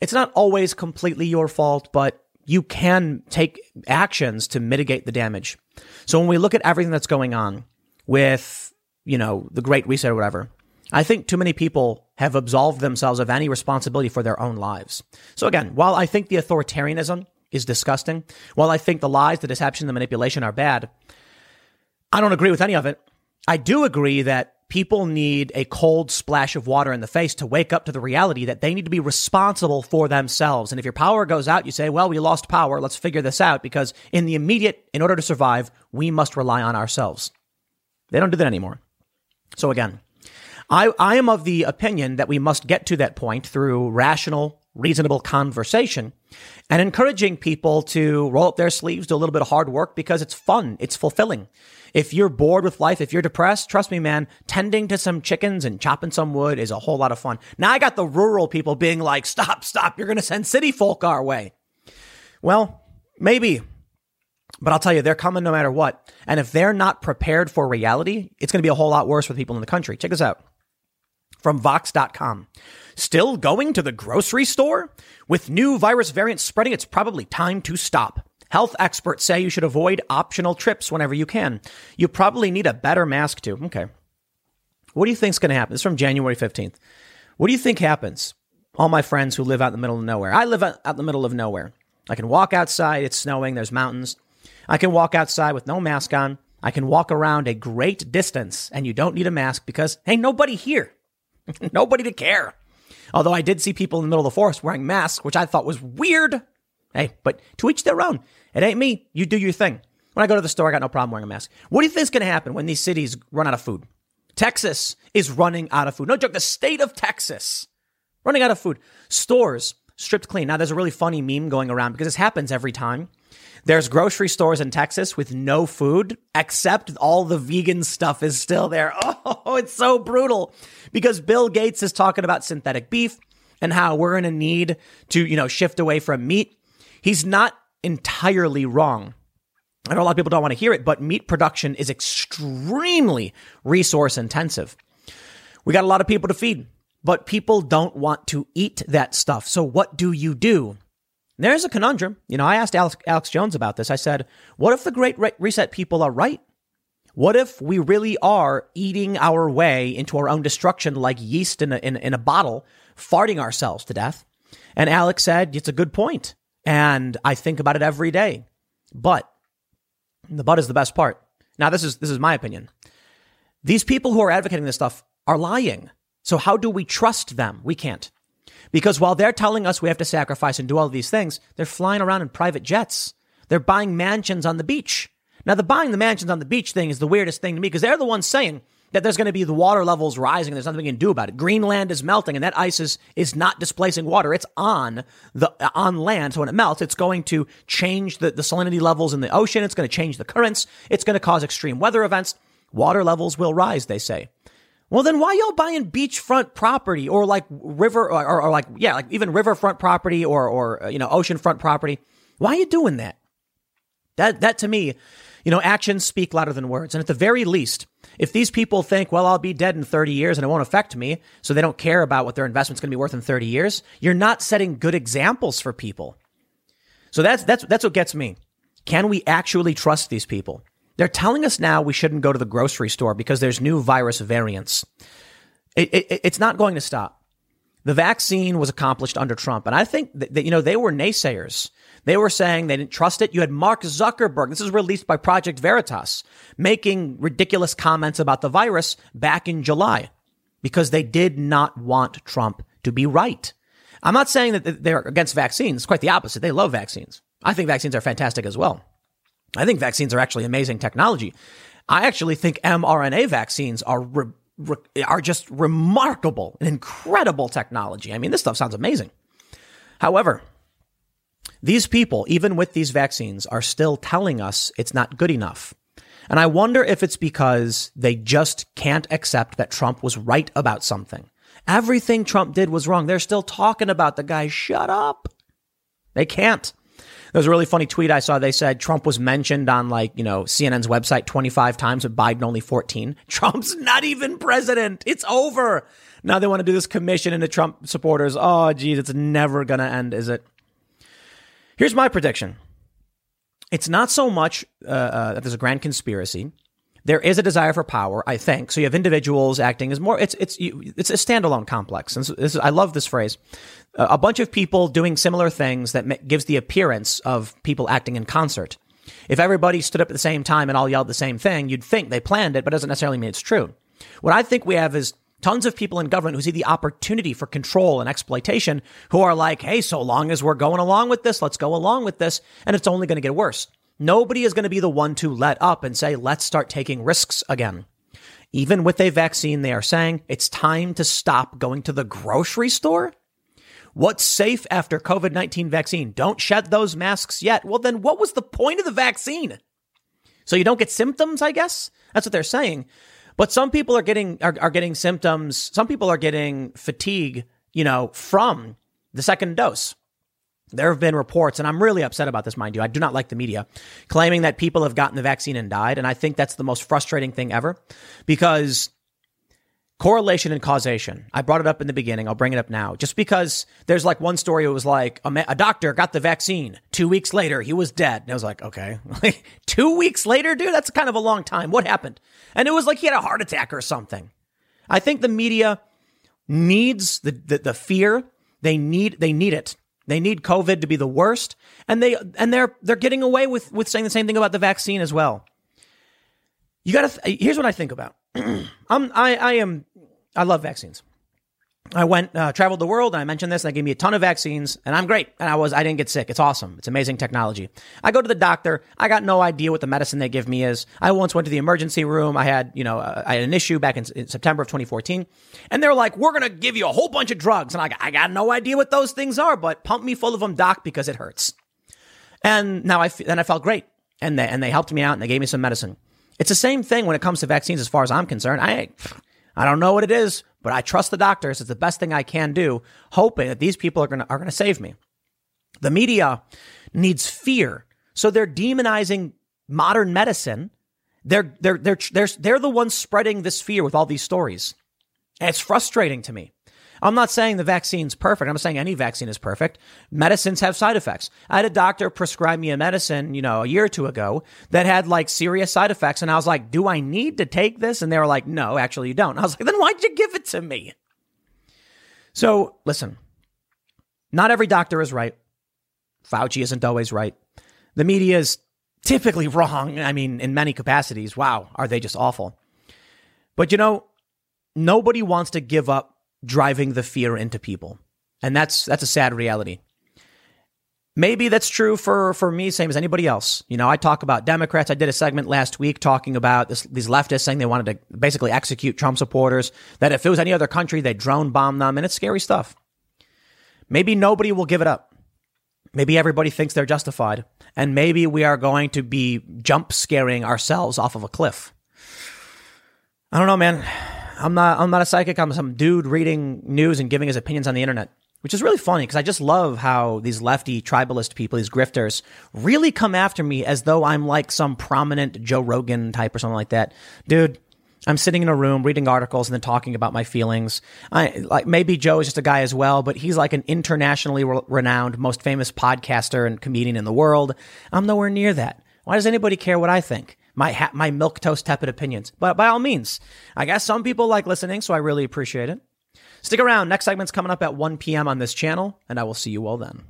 it's not always completely your fault, but you can take actions to mitigate the damage. So when we look at everything that's going on with, you know, the Great Reset or whatever, I think too many people have absolved themselves of any responsibility for their own lives. So again, while I think the authoritarianism is disgusting, while I think the lies, the deception, the manipulation are bad, I don't agree with any of it. I do agree that people need a cold splash of water in the face to wake up to the reality that they need to be responsible for themselves. And if your power goes out, you say, well, we lost power. Let's figure this out because in the immediate, in order to survive, we must rely on ourselves. They don't do that anymore. So again, I, I am of the opinion that we must get to that point through rational, reasonable conversation and encouraging people to roll up their sleeves, do a little bit of hard work because it's fun. It's fulfilling. If you're bored with life, if you're depressed, trust me, man, tending to some chickens and chopping some wood is a whole lot of fun. Now I got the rural people being like, stop, stop. You're going to send city folk our way. Well, maybe, but I'll tell you, they're coming no matter what. And if they're not prepared for reality, it's going to be a whole lot worse for the people in the country. Check this out from Vox.com. Still going to the grocery store? With new virus variants spreading, it's probably time to stop. Health experts say you should avoid optional trips whenever you can. You probably need a better mask too. Okay. What do you think's going to happen? This is from January 15th. What do you think happens? All my friends who live out in the middle of nowhere. I live out in the middle of nowhere. I can walk outside. It's snowing. There's mountains. I can walk outside with no mask on. I can walk around a great distance and you don't need a mask because, hey, nobody here. *laughs* nobody to care. Although I did see people in the middle of the forest wearing masks, which I thought was weird. Hey, but to each their own. It ain't me. You do your thing. When I go to the store, I got no problem wearing a mask. What do you think is going to happen when these cities run out of food? Texas is running out of food. No joke. The state of Texas running out of food. Stores stripped clean. Now, there's a really funny meme going around because this happens every time. There's grocery stores in Texas with no food, except all the vegan stuff is still there. *laughs* Oh, it's so brutal because Bill Gates is talking about synthetic beef and how we're going to need to, you know, shift away from meat. He's not entirely wrong. I know a lot of people don't want to hear it, but meat production is extremely resource intensive. We got a lot of people to feed, but people don't want to eat that stuff. So what do you do? There's a conundrum. You know, I asked Alex, Alex Jones about this. I said, what if the Great Reset people are right? What if we really are eating our way into our own destruction like yeast in a, in, in a bottle, farting ourselves to death? And Alex said, it's a good point. And I think about it every day. But the but is the best part. Now, this is, this is my opinion. These people who are advocating this stuff are lying. So how do we trust them? We can't. Because while they're telling us we have to sacrifice and do all these things, they're flying around in private jets. They're buying mansions on the beach. Now, the buying the mansions on the beach thing is the weirdest thing to me because they're the ones saying that there's going to be the water levels rising and there's nothing we can do about it. Greenland is melting and that ice is, is not displacing water. It's on the, on land. So when it melts, it's going to change the, the salinity levels in the ocean. It's going to change the currents. It's going to cause extreme weather events. Water levels will rise, they say. Well, then why y'all buying beachfront property or like river or, or, or like, yeah, like even riverfront property or, or, uh, you know, oceanfront property? Why are you doing that? That, that to me, you know, actions speak louder than words. And at the very least, if these people think, well, I'll be dead in 30 years and it won't affect me, so they don't care about what their investment's going to be worth in 30 years, you're not setting good examples for people. So that's, that's, that's what gets me. Can we actually trust these people? They're telling us now we shouldn't go to the grocery store because there's new virus variants. It, it, it's not going to stop. The vaccine was accomplished under Trump. And I think that, that, you know, they were naysayers. They were saying they didn't trust it. You had Mark Zuckerberg. This is released by Project Veritas making ridiculous comments about the virus back in July because they did not want Trump to be right. I'm not saying that they're against vaccines. It's quite the opposite. They love vaccines. I think vaccines are fantastic as well. I think vaccines are actually amazing technology. I actually think mRNA vaccines are re- re- are just remarkable and incredible technology. I mean, this stuff sounds amazing. However, These people, even with these vaccines, are still telling us it's not good enough. And I wonder if it's because they just can't accept that Trump was right about something. Everything Trump did was wrong. They're still talking about the guy. Shut up. They can't. There was a really funny tweet I saw. They said Trump was mentioned on like, you know, CNN's website 25 times, but Biden only 14. *laughs* Trump's not even president. It's over. Now they want to do this commission into Trump supporters. Oh, geez, it's never going to end, is it? Here's my prediction. It's not so much uh, uh, that there's a grand conspiracy. There is a desire for power, I think. So you have individuals acting as more. It's it's it's a standalone complex. And this, I love this phrase. A bunch of people doing similar things that gives the appearance of people acting in concert. If everybody stood up at the same time and all yelled the same thing, you'd think they planned it, but it doesn't necessarily mean it's true. What I think we have is tons of people in government who see the opportunity for control and exploitation who are like, hey, so long as we're going along with this, let's go along with this. And it's only going to get worse. Nobody is going to be the one to let up and say, let's start taking risks again. Even with a vaccine, they are saying it's time to stop going to the grocery store. What's safe after COVID 19 vaccine? Don't shed those masks yet. Well, then what was the point of the vaccine? So you don't get symptoms, I guess? That's what they're saying. But some people are getting are, are getting symptoms. Some people are getting fatigue, you know, from the second dose. There have been reports, and I'm really upset about this, mind you. I do not like the media claiming that people have gotten the vaccine and died. And I think that's the most frustrating thing ever because correlation and causation. I brought it up in the beginning. I'll bring it up now. Just because there's like one story, it was like a, a doctor got the vaccine. Two weeks later, he was dead. And I was like, okay, *laughs* two weeks later, dude, that's kind of a long time. What happened? And it was like he had a heart attack or something. I think the media needs the, the, the fear. They need, they need it. They need COVID to be the worst, and they and they're they're getting away with with saying the same thing about the vaccine as well. You got to. Th- here's what I think about. I'm *clears throat* I I am I love vaccines. I went uh, traveled the world and I mentioned this and they gave me a ton of vaccines and I'm great and I was I didn't get sick. It's awesome. It's amazing technology. I go to the doctor. I got no idea what the medicine they give me is. I once went to the emergency room. I had you know uh, I had an issue back in, in, September of 2014 and they're like we're gonna give you a whole bunch of drugs and I I got no idea what those things are but pump me full of them doc because it hurts. And now I then I felt great and they and they helped me out and they gave me some medicine. It's the same thing when it comes to vaccines as far as I'm concerned. I I don't know what it is, but I trust the doctors. It's the best thing I can do, hoping that these people are going to are to save me. The media needs fear, so they're demonizing modern medicine. They're they're they're they're they're the ones spreading this fear with all these stories. And it's frustrating to me. I'm not saying the vaccine's perfect. I'm saying any vaccine is perfect. Medicines have side effects. I had a doctor prescribe me a medicine, you know, a year or two ago that had like serious side effects. And I was like, do I need to take this? And they were like, no, actually you don't. I was like, then why'd you give it to me? So listen, not every doctor is right. Fauci isn't always right. The media is typically *laughs* wrong. I mean, in many capacities. Wow, are they just awful? But you know, nobody wants to give up driving the fear into people. And that's that's a sad reality. Maybe that's true for, for me, same as anybody else. You know, I talk about Democrats. I did a segment last week talking about this, these leftists saying they wanted to basically execute Trump supporters, that if it was any other country, they'd drone bomb them, and it's scary stuff. Maybe nobody will give it up. Maybe everybody thinks they're justified, and maybe we are going to be jump scaring ourselves off of a cliff. I don't know, man. I'm not I'm not a psychic. I'm some dude reading news and giving his opinions on the internet, which is really funny because I just love how these lefty tribalist people, these grifters, really come after me as though I'm like some prominent Joe Rogan type or something like that. Dude, I'm sitting in a room reading articles and then talking about my feelings. I like maybe Joe is just a guy as well, but he's like an internationally re- renowned, most famous podcaster and comedian in the world. I'm nowhere near that. Why does anybody care what I think? My ha- my milk toast tepid opinions. But by all means, I guess some people like listening, so I really appreciate it. Stick around. Next segment's coming up at 1 p.m. on this channel, and I will see you all then.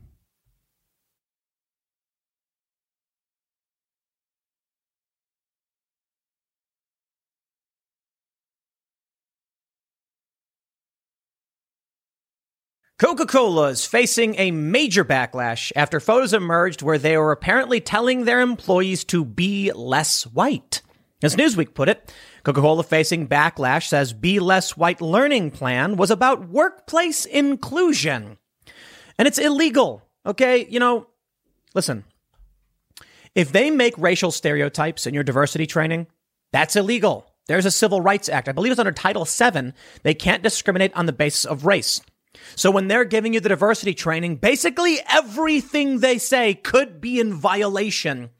Coca Cola is facing a major backlash after photos emerged where they were apparently telling their employees to be less white. As Newsweek put it, Coca Cola facing backlash says Be Less White learning plan was about workplace inclusion. And it's illegal. Okay. You know, listen, if they make racial stereotypes in your diversity training, that's illegal. There's a Civil Rights Act. I believe it's under Title VII. They can't discriminate on the basis of race. So when they're giving you the diversity training, basically everything they say could be in violation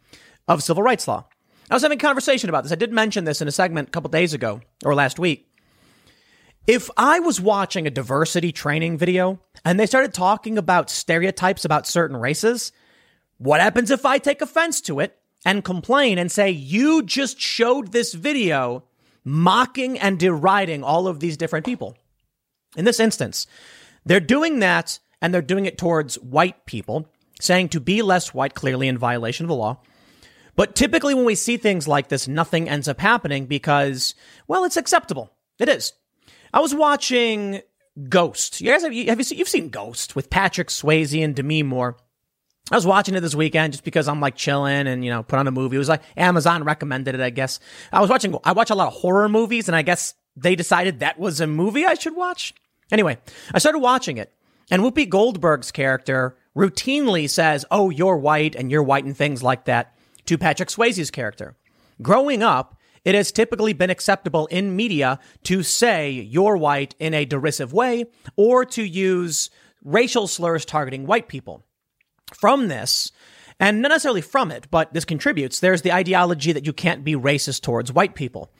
of civil rights law. I was having a conversation about this. I did mention this in a segment a couple days ago or last week. If I was watching a diversity training video and they started talking about stereotypes about certain races, what happens if I take offense to it and complain and say, you just showed this video mocking and deriding all of these different people? In this instance, they're doing that and they're doing it towards white people, saying to be less white, clearly in violation of the law. But typically, when we see things like this, nothing ends up happening because, well, it's acceptable. It is. I was watching Ghost. You guys have, you, have you seen, you've seen Ghost with Patrick Swayze and Demi Moore. I was watching it this weekend just because I'm like chilling and, you know, put on a movie. It was like Amazon recommended it, I guess. I was watching, I watch a lot of horror movies and I guess they decided that was a movie I should watch. Anyway, I started watching it and Whoopi Goldberg's character routinely says, Oh, you're white and you're white and things like that to Patrick Swayze's character. Growing up, it has typically been acceptable in media to say you're white in a derisive way or to use racial slurs targeting white people. From this, and not necessarily from it, but this contributes, there's the ideology that you can't be racist towards white people.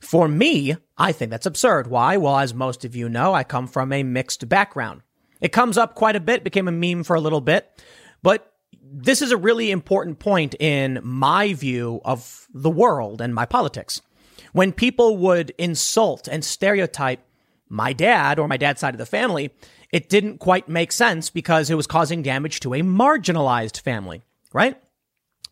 For me, I think that's absurd. Why? Well, as most of you know, I come from a mixed background. It comes up quite a bit, became a meme for a little bit, but this is a really important point in my view of the world and my politics. When people would insult and stereotype my dad or my dad's side of the family, it didn't quite make sense because it was causing damage to a marginalized family, right?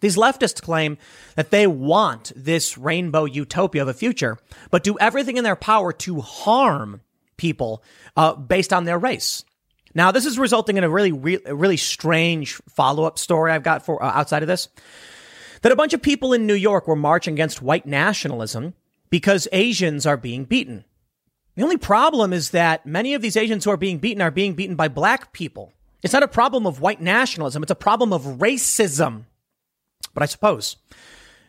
These leftists claim that they want this rainbow utopia of a future, but do everything in their power to harm people uh, based on their race. Now, this is resulting in a really, really strange follow up story I've got for uh, outside of this. That a bunch of people in New York were marching against white nationalism because Asians are being beaten. The only problem is that many of these Asians who are being beaten are being beaten by black people. It's not a problem of white nationalism, it's a problem of racism. But I suppose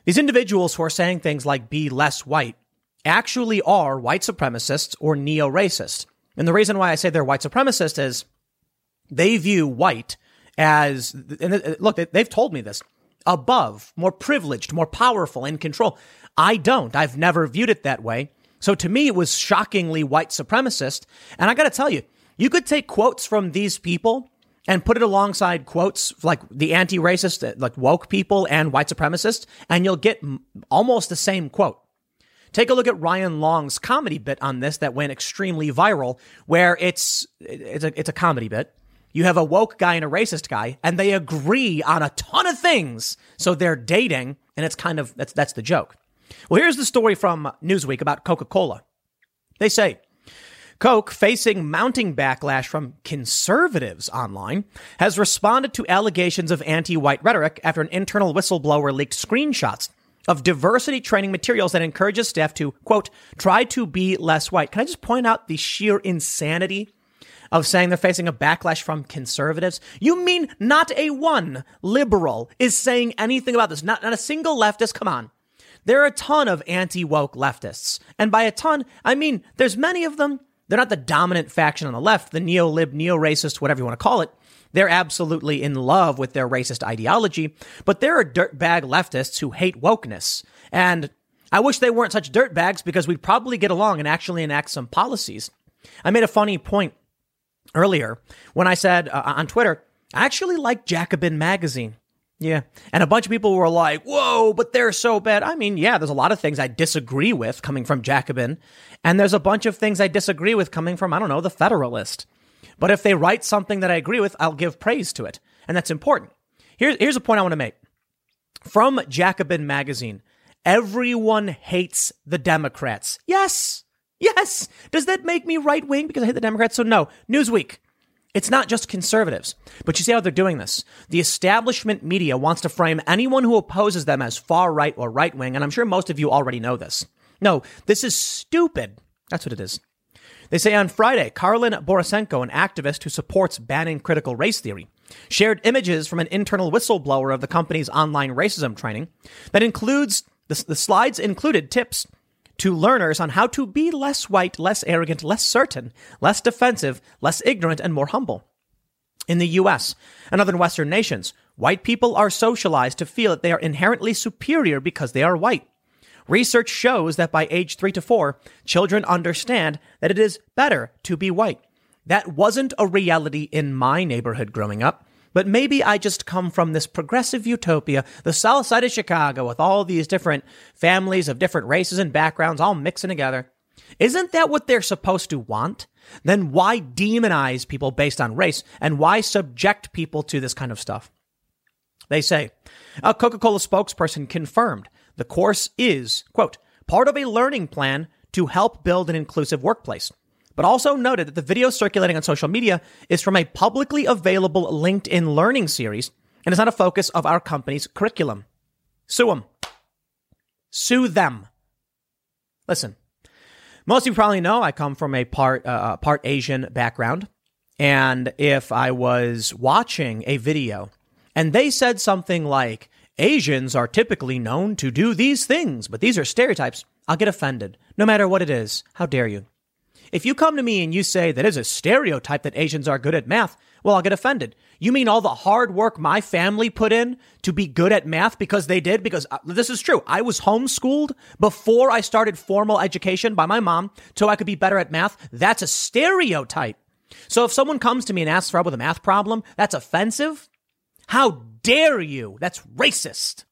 these individuals who are saying things like be less white actually are white supremacists or neo racist. And the reason why I say they're white supremacists is they view white as, and look, they've told me this, above, more privileged, more powerful, in control. I don't. I've never viewed it that way. So to me, it was shockingly white supremacist. And I got to tell you, you could take quotes from these people and put it alongside quotes like the anti-racist, uh, like woke people and white supremacists, and you'll get almost the same quote. Take a look at Ryan Long's comedy bit on this that went extremely viral, where it's it's a it's a comedy bit. You have a woke guy and a racist guy, and they agree on a ton of things, so they're dating, and it's kind of that's that's the joke. Well, here's the story from Newsweek about Coca Cola. They say, Coke, facing mounting backlash from conservatives online, has responded to allegations of anti white rhetoric after an internal whistleblower leaked screenshots of diversity training materials that encourages staff to, quote, try to be less white. Can I just point out the sheer insanity of saying they're facing a backlash from conservatives? You mean not a one liberal is saying anything about this? Not, not a single leftist? Come on. There are a ton of anti woke leftists. And by a ton, I mean there's many of them. They're not the dominant faction on the left, the neo lib, neo racist, whatever you want to call it. They're absolutely in love with their racist ideology, but there are dirtbag leftists who hate wokeness. And I wish they weren't such dirtbags because we'd probably get along and actually enact some policies. I made a funny point earlier when I said uh, on Twitter, I actually like Jacobin magazine. Yeah. And a bunch of people were like, whoa, but they're so bad. I mean, yeah, there's a lot of things I disagree with coming from Jacobin. And there's a bunch of things I disagree with coming from, I don't know, the Federalist. But if they write something that I agree with, I'll give praise to it. And that's important. Here's, here's a point I want to make. From Jacobin magazine, everyone hates the Democrats. Yes. Yes. Does that make me right wing because I hate the Democrats? So no. Newsweek. It's not just conservatives, but you see how they're doing this. The establishment media wants to frame anyone who opposes them as far right or right wing, and I'm sure most of you already know this. No, this is stupid. That's what it is. They say on Friday, Karlyn Borysenko, an activist who supports banning critical race theory, shared images from an internal whistleblower of the company's online racism training that includes the, the slides included tips to learners on how to be less white, less arrogant, less certain, less defensive, less ignorant, and more humble. In the US and other Western nations, white people are socialized to feel that they are inherently superior because they are white. Research shows that by age three to four, children understand that it is better to be white. That wasn't a reality in my neighborhood growing up. But maybe I just come from this progressive utopia, the south side of Chicago, with all these different families of different races and backgrounds all mixing together. Isn't that what they're supposed to want? Then why demonize people based on race and why subject people to this kind of stuff? They say a Coca Cola spokesperson confirmed the course is, quote, part of a learning plan to help build an inclusive workplace but also noted that the video circulating on social media is from a publicly available LinkedIn learning series and is not a focus of our company's curriculum. Sue them. Sue them. Listen, most of you probably know I come from a part uh, part Asian background, and if I was watching a video and they said something like Asians are typically known to do these things, but these are stereotypes, I'll get offended, no matter what it is. How dare you? If you come to me and you say that is a stereotype that Asians are good at math, well, I'll get offended. You mean all the hard work my family put in to be good at math because they did? Because uh, this is true. I was homeschooled before I started formal education by my mom so I could be better at math. That's a stereotype. So if someone comes to me and asks for help with a math problem, that's offensive. How dare you? That's racist.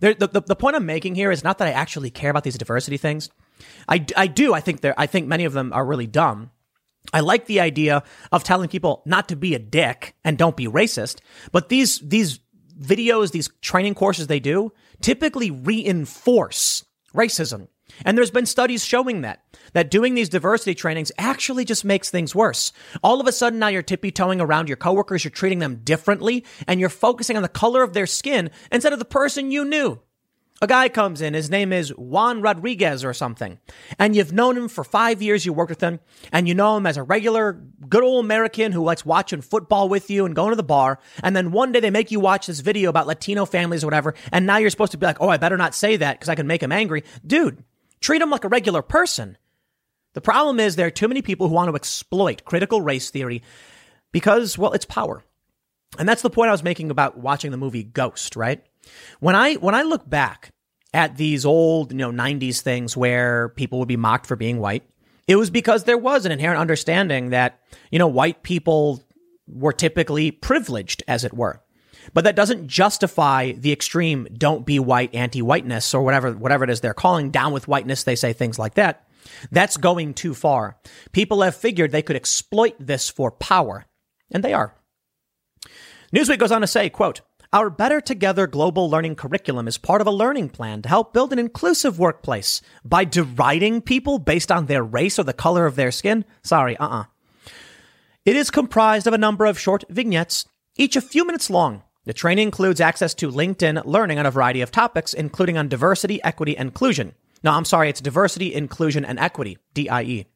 The, the, the point I'm making here is not that I actually care about these diversity things. I, I do. I think they I think many of them are really dumb. I like the idea of telling people not to be a dick and don't be racist. But these these videos, these training courses they do typically reinforce racism. And there's been studies showing that, that doing these diversity trainings actually just makes things worse. All of a sudden now you're tippy toeing around your coworkers, you're treating them differently, and you're focusing on the color of their skin instead of the person you knew. A guy comes in, his name is Juan Rodriguez or something, and you've known him for five years, you worked with him, and you know him as a regular, good old American who likes watching football with you and going to the bar, and then one day they make you watch this video about Latino families or whatever, and now you're supposed to be like, oh, I better not say that because I can make him angry. Dude, treat him like a regular person. The problem is there are too many people who want to exploit critical race theory because, well, it's power. And that's the point I was making about watching the movie Ghost, right? When I when I look back at these old, you know, 90s things where people would be mocked for being white, it was because there was an inherent understanding that, you know, white people were typically privileged as it were. But that doesn't justify the extreme don't be white anti-whiteness or whatever whatever it is they're calling down with whiteness they say things like that. That's going too far. People have figured they could exploit this for power, and they are. Newsweek goes on to say, quote, our Better Together global learning curriculum is part of a learning plan to help build an inclusive workplace by deriding people based on their race or the color of their skin. Sorry, uh uh-uh. uh It is comprised of a number of short vignettes, each a few minutes long. The training includes access to LinkedIn learning on a variety of topics, including on diversity, equity, and inclusion. No, I'm sorry, it's diversity, inclusion, and equity, DIE.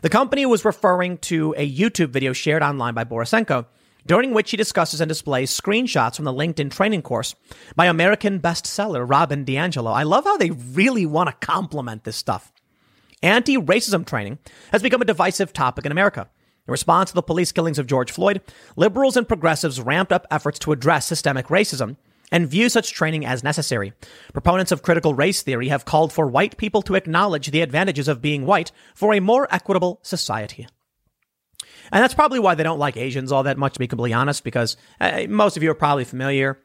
The company was referring to a YouTube video shared online by Borysenko during which he discusses and displays screenshots from the LinkedIn training course by American bestseller Robin DiAngelo. I love how they really want to compliment this stuff. Anti racism training has become a divisive topic in America. In response to the police killings of George Floyd, liberals and progressives ramped up efforts to address systemic racism and view such training as necessary. Proponents of critical race theory have called for white people to acknowledge the advantages of being white for a more equitable society. And that's probably why they don't like Asians all that much, to be completely honest, because uh, most of you are probably familiar.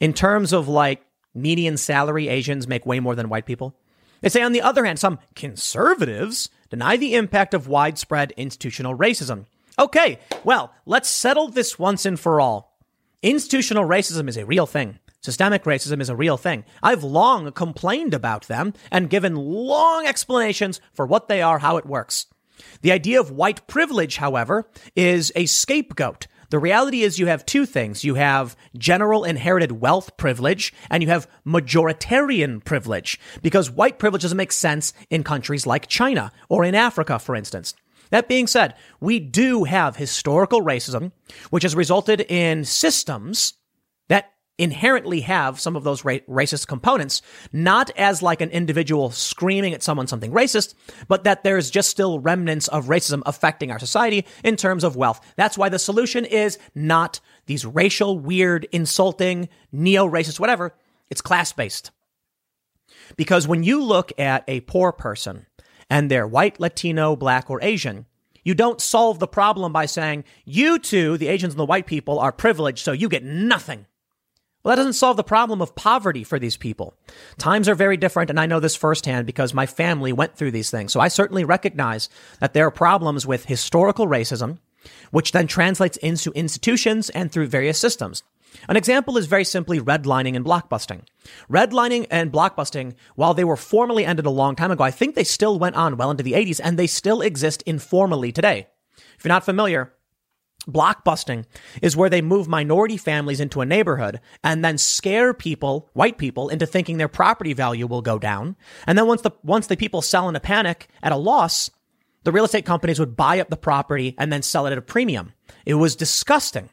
In terms of like median salary, Asians make way more than white people. They say, on the other hand, some conservatives deny the impact of widespread institutional racism. Okay, well, let's settle this once and for all. Institutional racism is a real thing. Systemic racism is a real thing. I've long complained about them and given long explanations for what they are, how it works. The idea of white privilege, however, is a scapegoat. The reality is you have two things. You have general inherited wealth privilege and you have majoritarian privilege because white privilege doesn't make sense in countries like China or in Africa, for instance. That being said, we do have historical racism, which has resulted in systems inherently have some of those ra- racist components, not as like an individual screaming at someone something racist, but that there's just still remnants of racism affecting our society in terms of wealth. That's why the solution is not these racial, weird, insulting, neo-racist, whatever. It's class-based. Because when you look at a poor person and they're white, Latino, black, or Asian, you don't solve the problem by saying, you two, the Asians and the white people, are privileged, so you get nothing. Well, that doesn't solve the problem of poverty for these people. Times are very different, and I know this firsthand because my family went through these things. So I certainly recognize that there are problems with historical racism, which then translates into institutions and through various systems. An example is very simply redlining and blockbusting. Redlining and blockbusting, while they were formally ended a long time ago, I think they still went on well into the 80s and they still exist informally today. If you're not familiar, Blockbusting is where they move minority families into a neighborhood and then scare people, white people, into thinking their property value will go down. And then once the, once the people sell in a panic at a loss, the real estate companies would buy up the property and then sell it at a premium. It was disgusting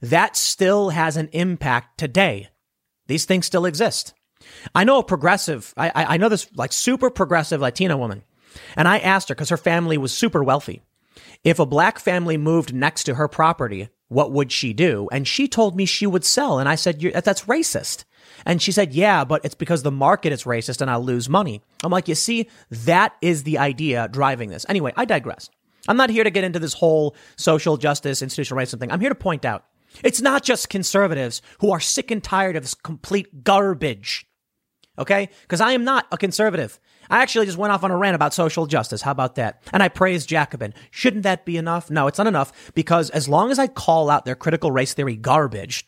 that still has an impact today. These things still exist. I know a progressive, I, I know this like super progressive Latina woman, and I asked her because her family was super wealthy. If a black family moved next to her property, what would she do? And she told me she would sell. And I said, that's racist. And she said, yeah, but it's because the market is racist and I'll lose money. I'm like, you see, that is the idea driving this. Anyway, I digress. I'm not here to get into this whole social justice, institutional racism thing. I'm here to point out it's not just conservatives who are sick and tired of this complete garbage. Okay? Because I am not a conservative. I actually just went off on a rant about social justice. How about that? And I praised Jacobin. Shouldn't that be enough? No, it's not enough because as long as I call out their critical race theory garbage,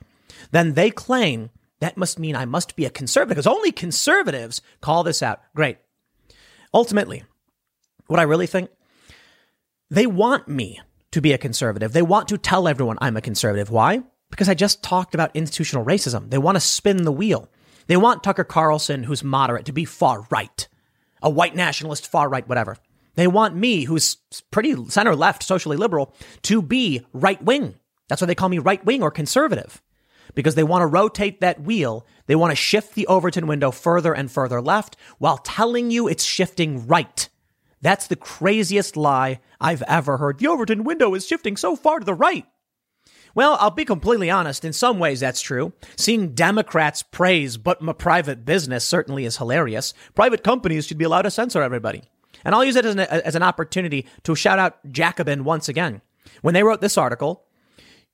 then they claim that must mean I must be a conservative because only conservatives call this out. Great. Ultimately, what I really think, they want me to be a conservative. They want to tell everyone I'm a conservative. Why? Because I just talked about institutional racism. They want to spin the wheel. They want Tucker Carlson, who's moderate, to be far right, a white nationalist, far right, whatever. They want me, who's pretty center left, socially liberal, to be right wing. That's why they call me right wing or conservative. Because they want to rotate that wheel. They want to shift the Overton window further and further left while telling you it's shifting right. That's the craziest lie I've ever heard. The Overton window is shifting so far to the right. Well, I'll be completely honest. In some ways, that's true. Seeing Democrats praise but my private business certainly is hilarious. Private companies should be allowed to censor everybody. And I'll use it as an, as an opportunity to shout out Jacobin once again. When they wrote this article,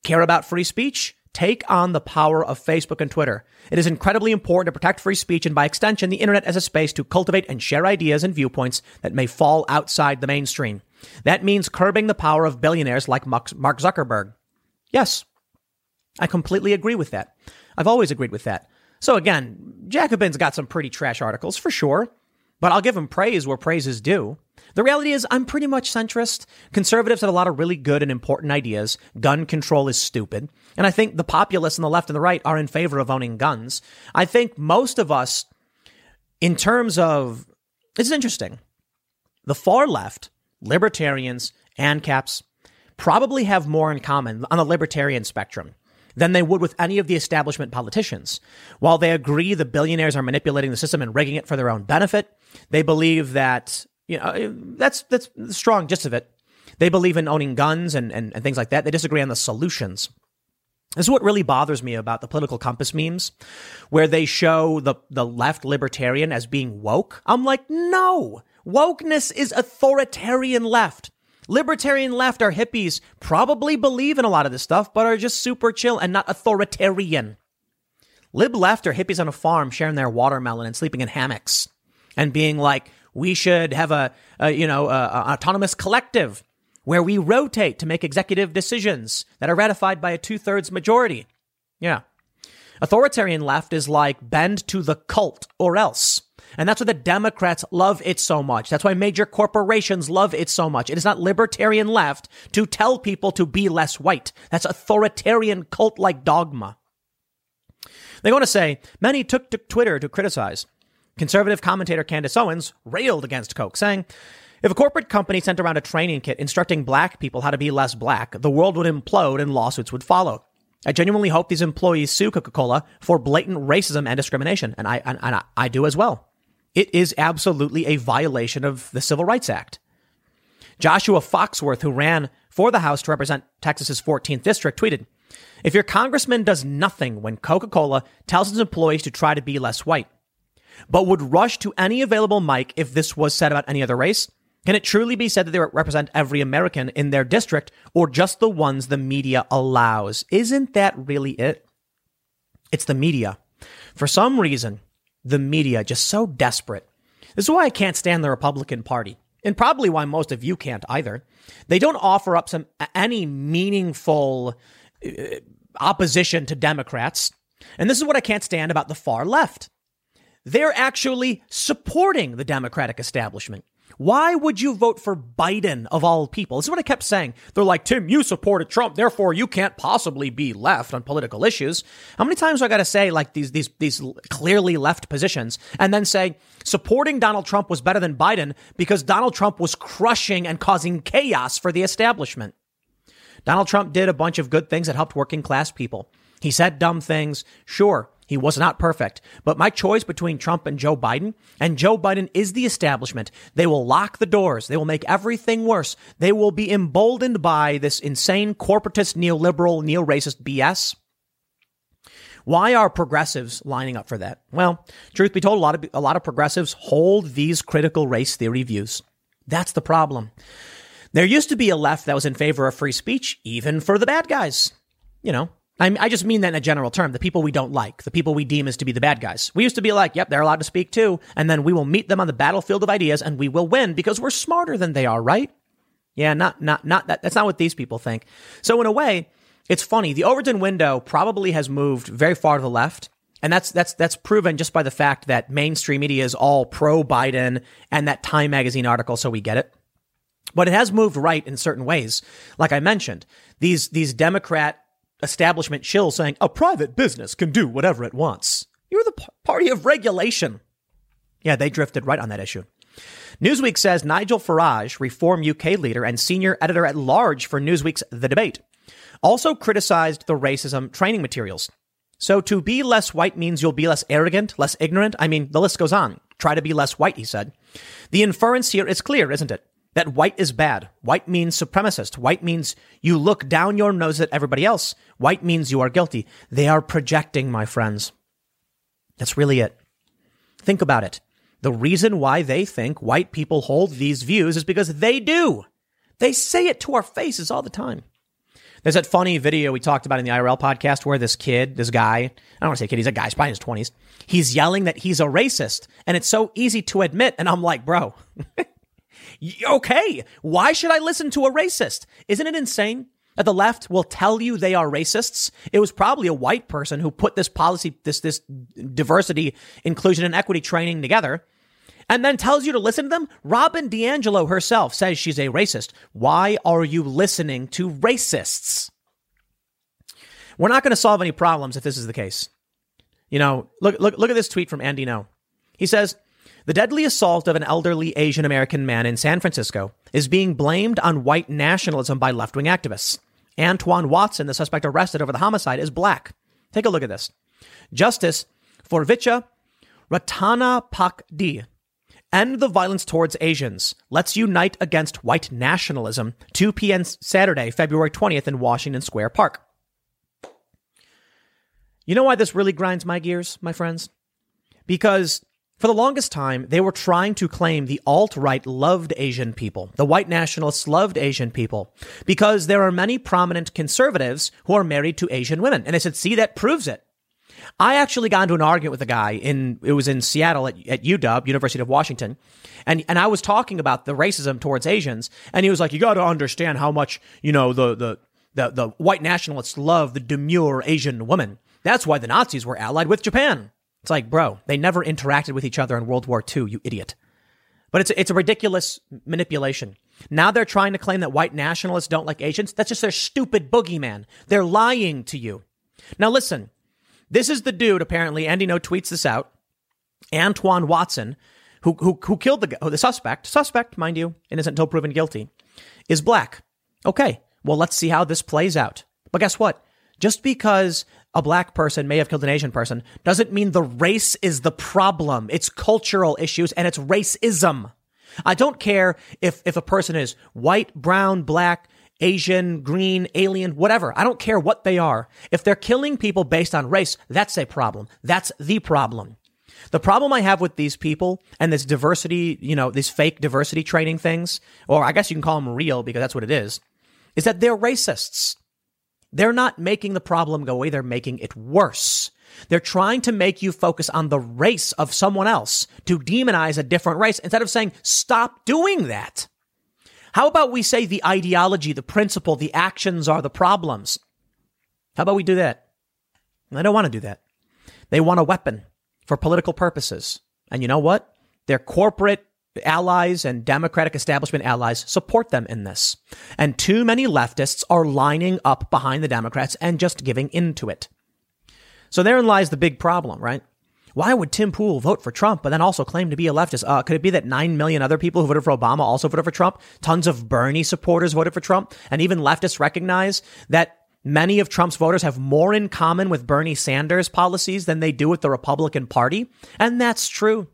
care about free speech? Take on the power of Facebook and Twitter. It is incredibly important to protect free speech and by extension, the internet as a space to cultivate and share ideas and viewpoints that may fall outside the mainstream. That means curbing the power of billionaires like Mark Zuckerberg. Yes, I completely agree with that. I've always agreed with that. So again, Jacobin's got some pretty trash articles for sure, but I'll give him praise where praise is due. The reality is, I'm pretty much centrist. Conservatives have a lot of really good and important ideas. Gun control is stupid. And I think the populists on the left and the right are in favor of owning guns. I think most of us, in terms of, it's interesting. The far left, libertarians, ANCAPs, probably have more in common on the libertarian spectrum than they would with any of the establishment politicians. While they agree the billionaires are manipulating the system and rigging it for their own benefit, they believe that you know, that's that's the strong gist of it. They believe in owning guns and, and, and things like that. They disagree on the solutions. This is what really bothers me about the political compass memes, where they show the, the left libertarian as being woke. I'm like, no, wokeness is authoritarian left. Libertarian left are hippies, probably believe in a lot of this stuff, but are just super chill and not authoritarian. Lib left are hippies on a farm sharing their watermelon and sleeping in hammocks and being like, we should have a, a you know, a, a autonomous collective where we rotate to make executive decisions that are ratified by a two thirds majority. Yeah. Authoritarian left is like bend to the cult or else. And that's why the Democrats love it so much. That's why major corporations love it so much. It is not libertarian left to tell people to be less white. That's authoritarian cult like dogma. They want to say many took to Twitter to criticize. Conservative commentator Candace Owens railed against Coke, saying, If a corporate company sent around a training kit instructing black people how to be less black, the world would implode and lawsuits would follow. I genuinely hope these employees sue Coca-Cola for blatant racism and discrimination, and I and, and I, I do as well. It is absolutely a violation of the Civil Rights Act. Joshua Foxworth, who ran for the House to represent Texas's 14th district, tweeted, "If your congressman does nothing when Coca-Cola tells its employees to try to be less white, but would rush to any available mic if this was said about any other race, can it truly be said that they represent every American in their district or just the ones the media allows? Isn't that really it? It's the media. For some reason, the media just so desperate. This is why I can't stand the Republican Party. And probably why most of you can't either. They don't offer up some any meaningful uh, opposition to Democrats. And this is what I can't stand about the far left. They're actually supporting the Democratic establishment. Why would you vote for Biden of all people? This is what I kept saying. They're like, Tim, you supported Trump, therefore you can't possibly be left on political issues. How many times do I got to say like these these these clearly left positions, and then say supporting Donald Trump was better than Biden because Donald Trump was crushing and causing chaos for the establishment. Donald Trump did a bunch of good things that helped working class people. He said dumb things, sure. He was not perfect. But my choice between Trump and Joe Biden, and Joe Biden is the establishment. They will lock the doors. They will make everything worse. They will be emboldened by this insane corporatist, neoliberal, neo racist BS. Why are progressives lining up for that? Well, truth be told, a lot of, a lot of progressives hold these critical race theory views. That's the problem. There used to be a left that was in favor of free speech, even for the bad guys. You know, I, I just mean that in a general term. The people we don't like, the people we deem as to be the bad guys. We used to be like, yep, they're allowed to speak too. And then we will meet them on the battlefield of ideas and we will win because we're smarter than they are, right? Yeah, not, not, not that. That's not what these people think. So in a way, it's funny. The Overton window probably has moved very far to the left. And that's, that's, that's proven just by the fact that mainstream media is all pro Biden and that Time magazine article. So we get it. But it has moved right in certain ways. Like I mentioned, these, these Democrat establishment chill saying a private business can do whatever it wants. You're the party of regulation. Yeah, they drifted right on that issue. Newsweek says Nigel Farage, Reform UK leader and senior editor at large for Newsweek's The Debate, also criticized the racism training materials. So to be less white means you'll be less arrogant, less ignorant. I mean, the list goes on. Try to be less white, he said. The inference here is clear, isn't it? That white is bad. White means supremacist. White means you look down your nose at everybody else. White means you are guilty. They are projecting, my friends. That's really it. Think about it. The reason why they think white people hold these views is because they do. They say it to our faces all the time. There's that funny video we talked about in the IRL podcast where this kid, this guy, I don't want to say kid, he's a guy, he's probably in his 20s. He's yelling that he's a racist. And it's so easy to admit. And I'm like, bro, *laughs* Okay, why should I listen to a racist? Isn't it insane that the left will tell you they are racists? It was probably a white person who put this policy, this, this diversity, inclusion, and equity training together and then tells you to listen to them? Robin DiAngelo herself says she's a racist. Why are you listening to racists? We're not going to solve any problems if this is the case. You know, look, look, look at this tweet from Andy Ngo. He says, the deadly assault of an elderly Asian American man in San Francisco is being blamed on white nationalism by left wing activists. Antoine Watson, the suspect arrested over the homicide, is black. Take a look at this. Justice for Vicha Ratanapakdee. End the violence towards Asians. Let's unite against white nationalism. 2 p.m. Saturday, February 20th in Washington Square Park. You know why this really grinds my gears, my friends? Because for the longest time, they were trying to claim the alt right loved Asian people. The white nationalists loved Asian people because there are many prominent conservatives who are married to Asian women. And they said, see, that proves it. I actually got into an argument with a guy in, it was in Seattle at, at UW, University of Washington. And, and I was talking about the racism towards Asians. And he was like, you got to understand how much, you know, the, the, the, the white nationalists love the demure Asian woman. That's why the Nazis were allied with Japan. It's like, bro, they never interacted with each other in World War II, you idiot. But it's, it's a ridiculous manipulation. Now they're trying to claim that white nationalists don't like Asians. That's just their stupid boogeyman. They're lying to you. Now listen, this is the dude, apparently, Andy Ngo tweets this out. Antoine Watson, who, who, who killed the, oh, the suspect, suspect, mind you, innocent until proven guilty, is black. Okay, well, let's see how this plays out. But guess what? Just because a black person may have killed an Asian person doesn't mean the race is the problem. It's cultural issues and it's racism. I don't care if, if a person is white, brown, black, Asian, green, alien, whatever. I don't care what they are. If they're killing people based on race, that's a problem. That's the problem. The problem I have with these people and this diversity, you know, these fake diversity training things, or I guess you can call them real because that's what it is, is that they're racists. They're not making the problem go away. They're making it worse. They're trying to make you focus on the race of someone else to demonize a different race instead of saying, stop doing that. How about we say the ideology, the principle, the actions are the problems? How about we do that? They don't want to do that. They want a weapon for political purposes. And you know what? Their corporate allies and Democratic establishment allies support them in this. And too many leftists are lining up behind the Democrats and just giving into it. So therein lies the big problem, right? Why would Tim Pool vote for Trump, but then also claim to be a leftist? Uh, could it be that 9 million other people who voted for Obama also voted for Trump? Tons of Bernie supporters voted for Trump. And even leftists recognize that many of Trump's voters have more in common with Bernie Sanders policies than they do with the Republican Party. And that's true.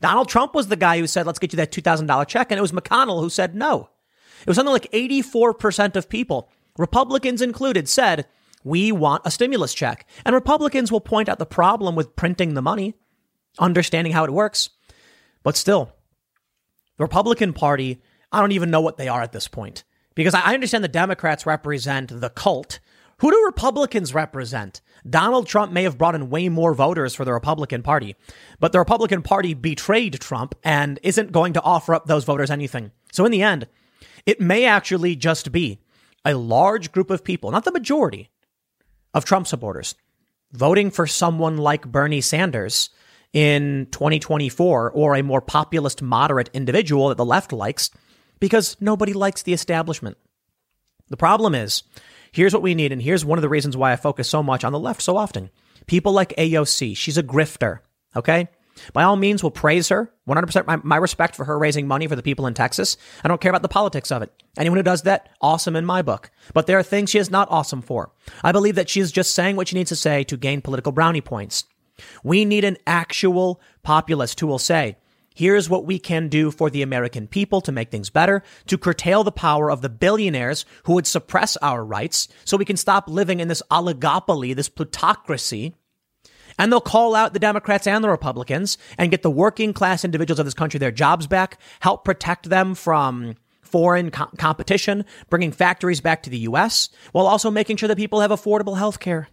Donald Trump was the guy who said, let's get you that $2,000 check. And it was McConnell who said no. It was something like 84% of people, Republicans included, said, we want a stimulus check. And Republicans will point out the problem with printing the money, understanding how it works. But still, the Republican Party, I don't even know what they are at this point. Because I understand the Democrats represent the cult. Who do Republicans represent? Donald Trump may have brought in way more voters for the Republican Party, but the Republican Party betrayed Trump and isn't going to offer up those voters anything. So in the end, it may actually just be a large group of people, not the majority, of Trump supporters voting for someone like Bernie Sanders in 2024 or a more populist, moderate individual that the left likes because nobody likes the establishment. The problem is, here's what we need, and here's one of the reasons why I focus so much on the left so often. People like AOC, she's a grifter, okay? By all means, we'll praise her. 100% my, my, respect for her raising money for the people in Texas. I don't care about the politics of it. Anyone who does that, awesome in my book. But there are things she is not awesome for. I believe that she is just saying what she needs to say to gain political brownie points. We need an actual populist who will say, here's what we can do for the American people to make things better, to curtail the power of the billionaires who would suppress our rights so we can stop living in this oligopoly, this plutocracy and they'll call out the Democrats and the Republicans and get the working class individuals of this country their jobs back, help protect them from foreign co- competition, bringing factories back to the U.S., while also making sure that people have affordable health care.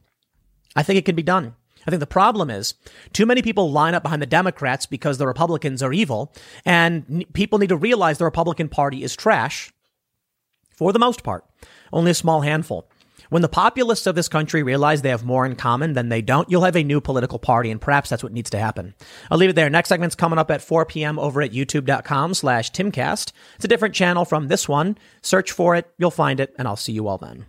I think it can be done. I think the problem is too many people line up behind the Democrats because the Republicans are evil, and people need to realize the Republican Party is trash for the most part. Only a small handful. When the populists of this country realize they have more in common than they don't, you'll have a new political party, and perhaps that's what needs to happen. I'll leave it there. Next segment's coming up at 4 p.m. over at youtube.com slash timcast. It's a different channel from this one. Search for it, you'll find it, and I'll see you all then.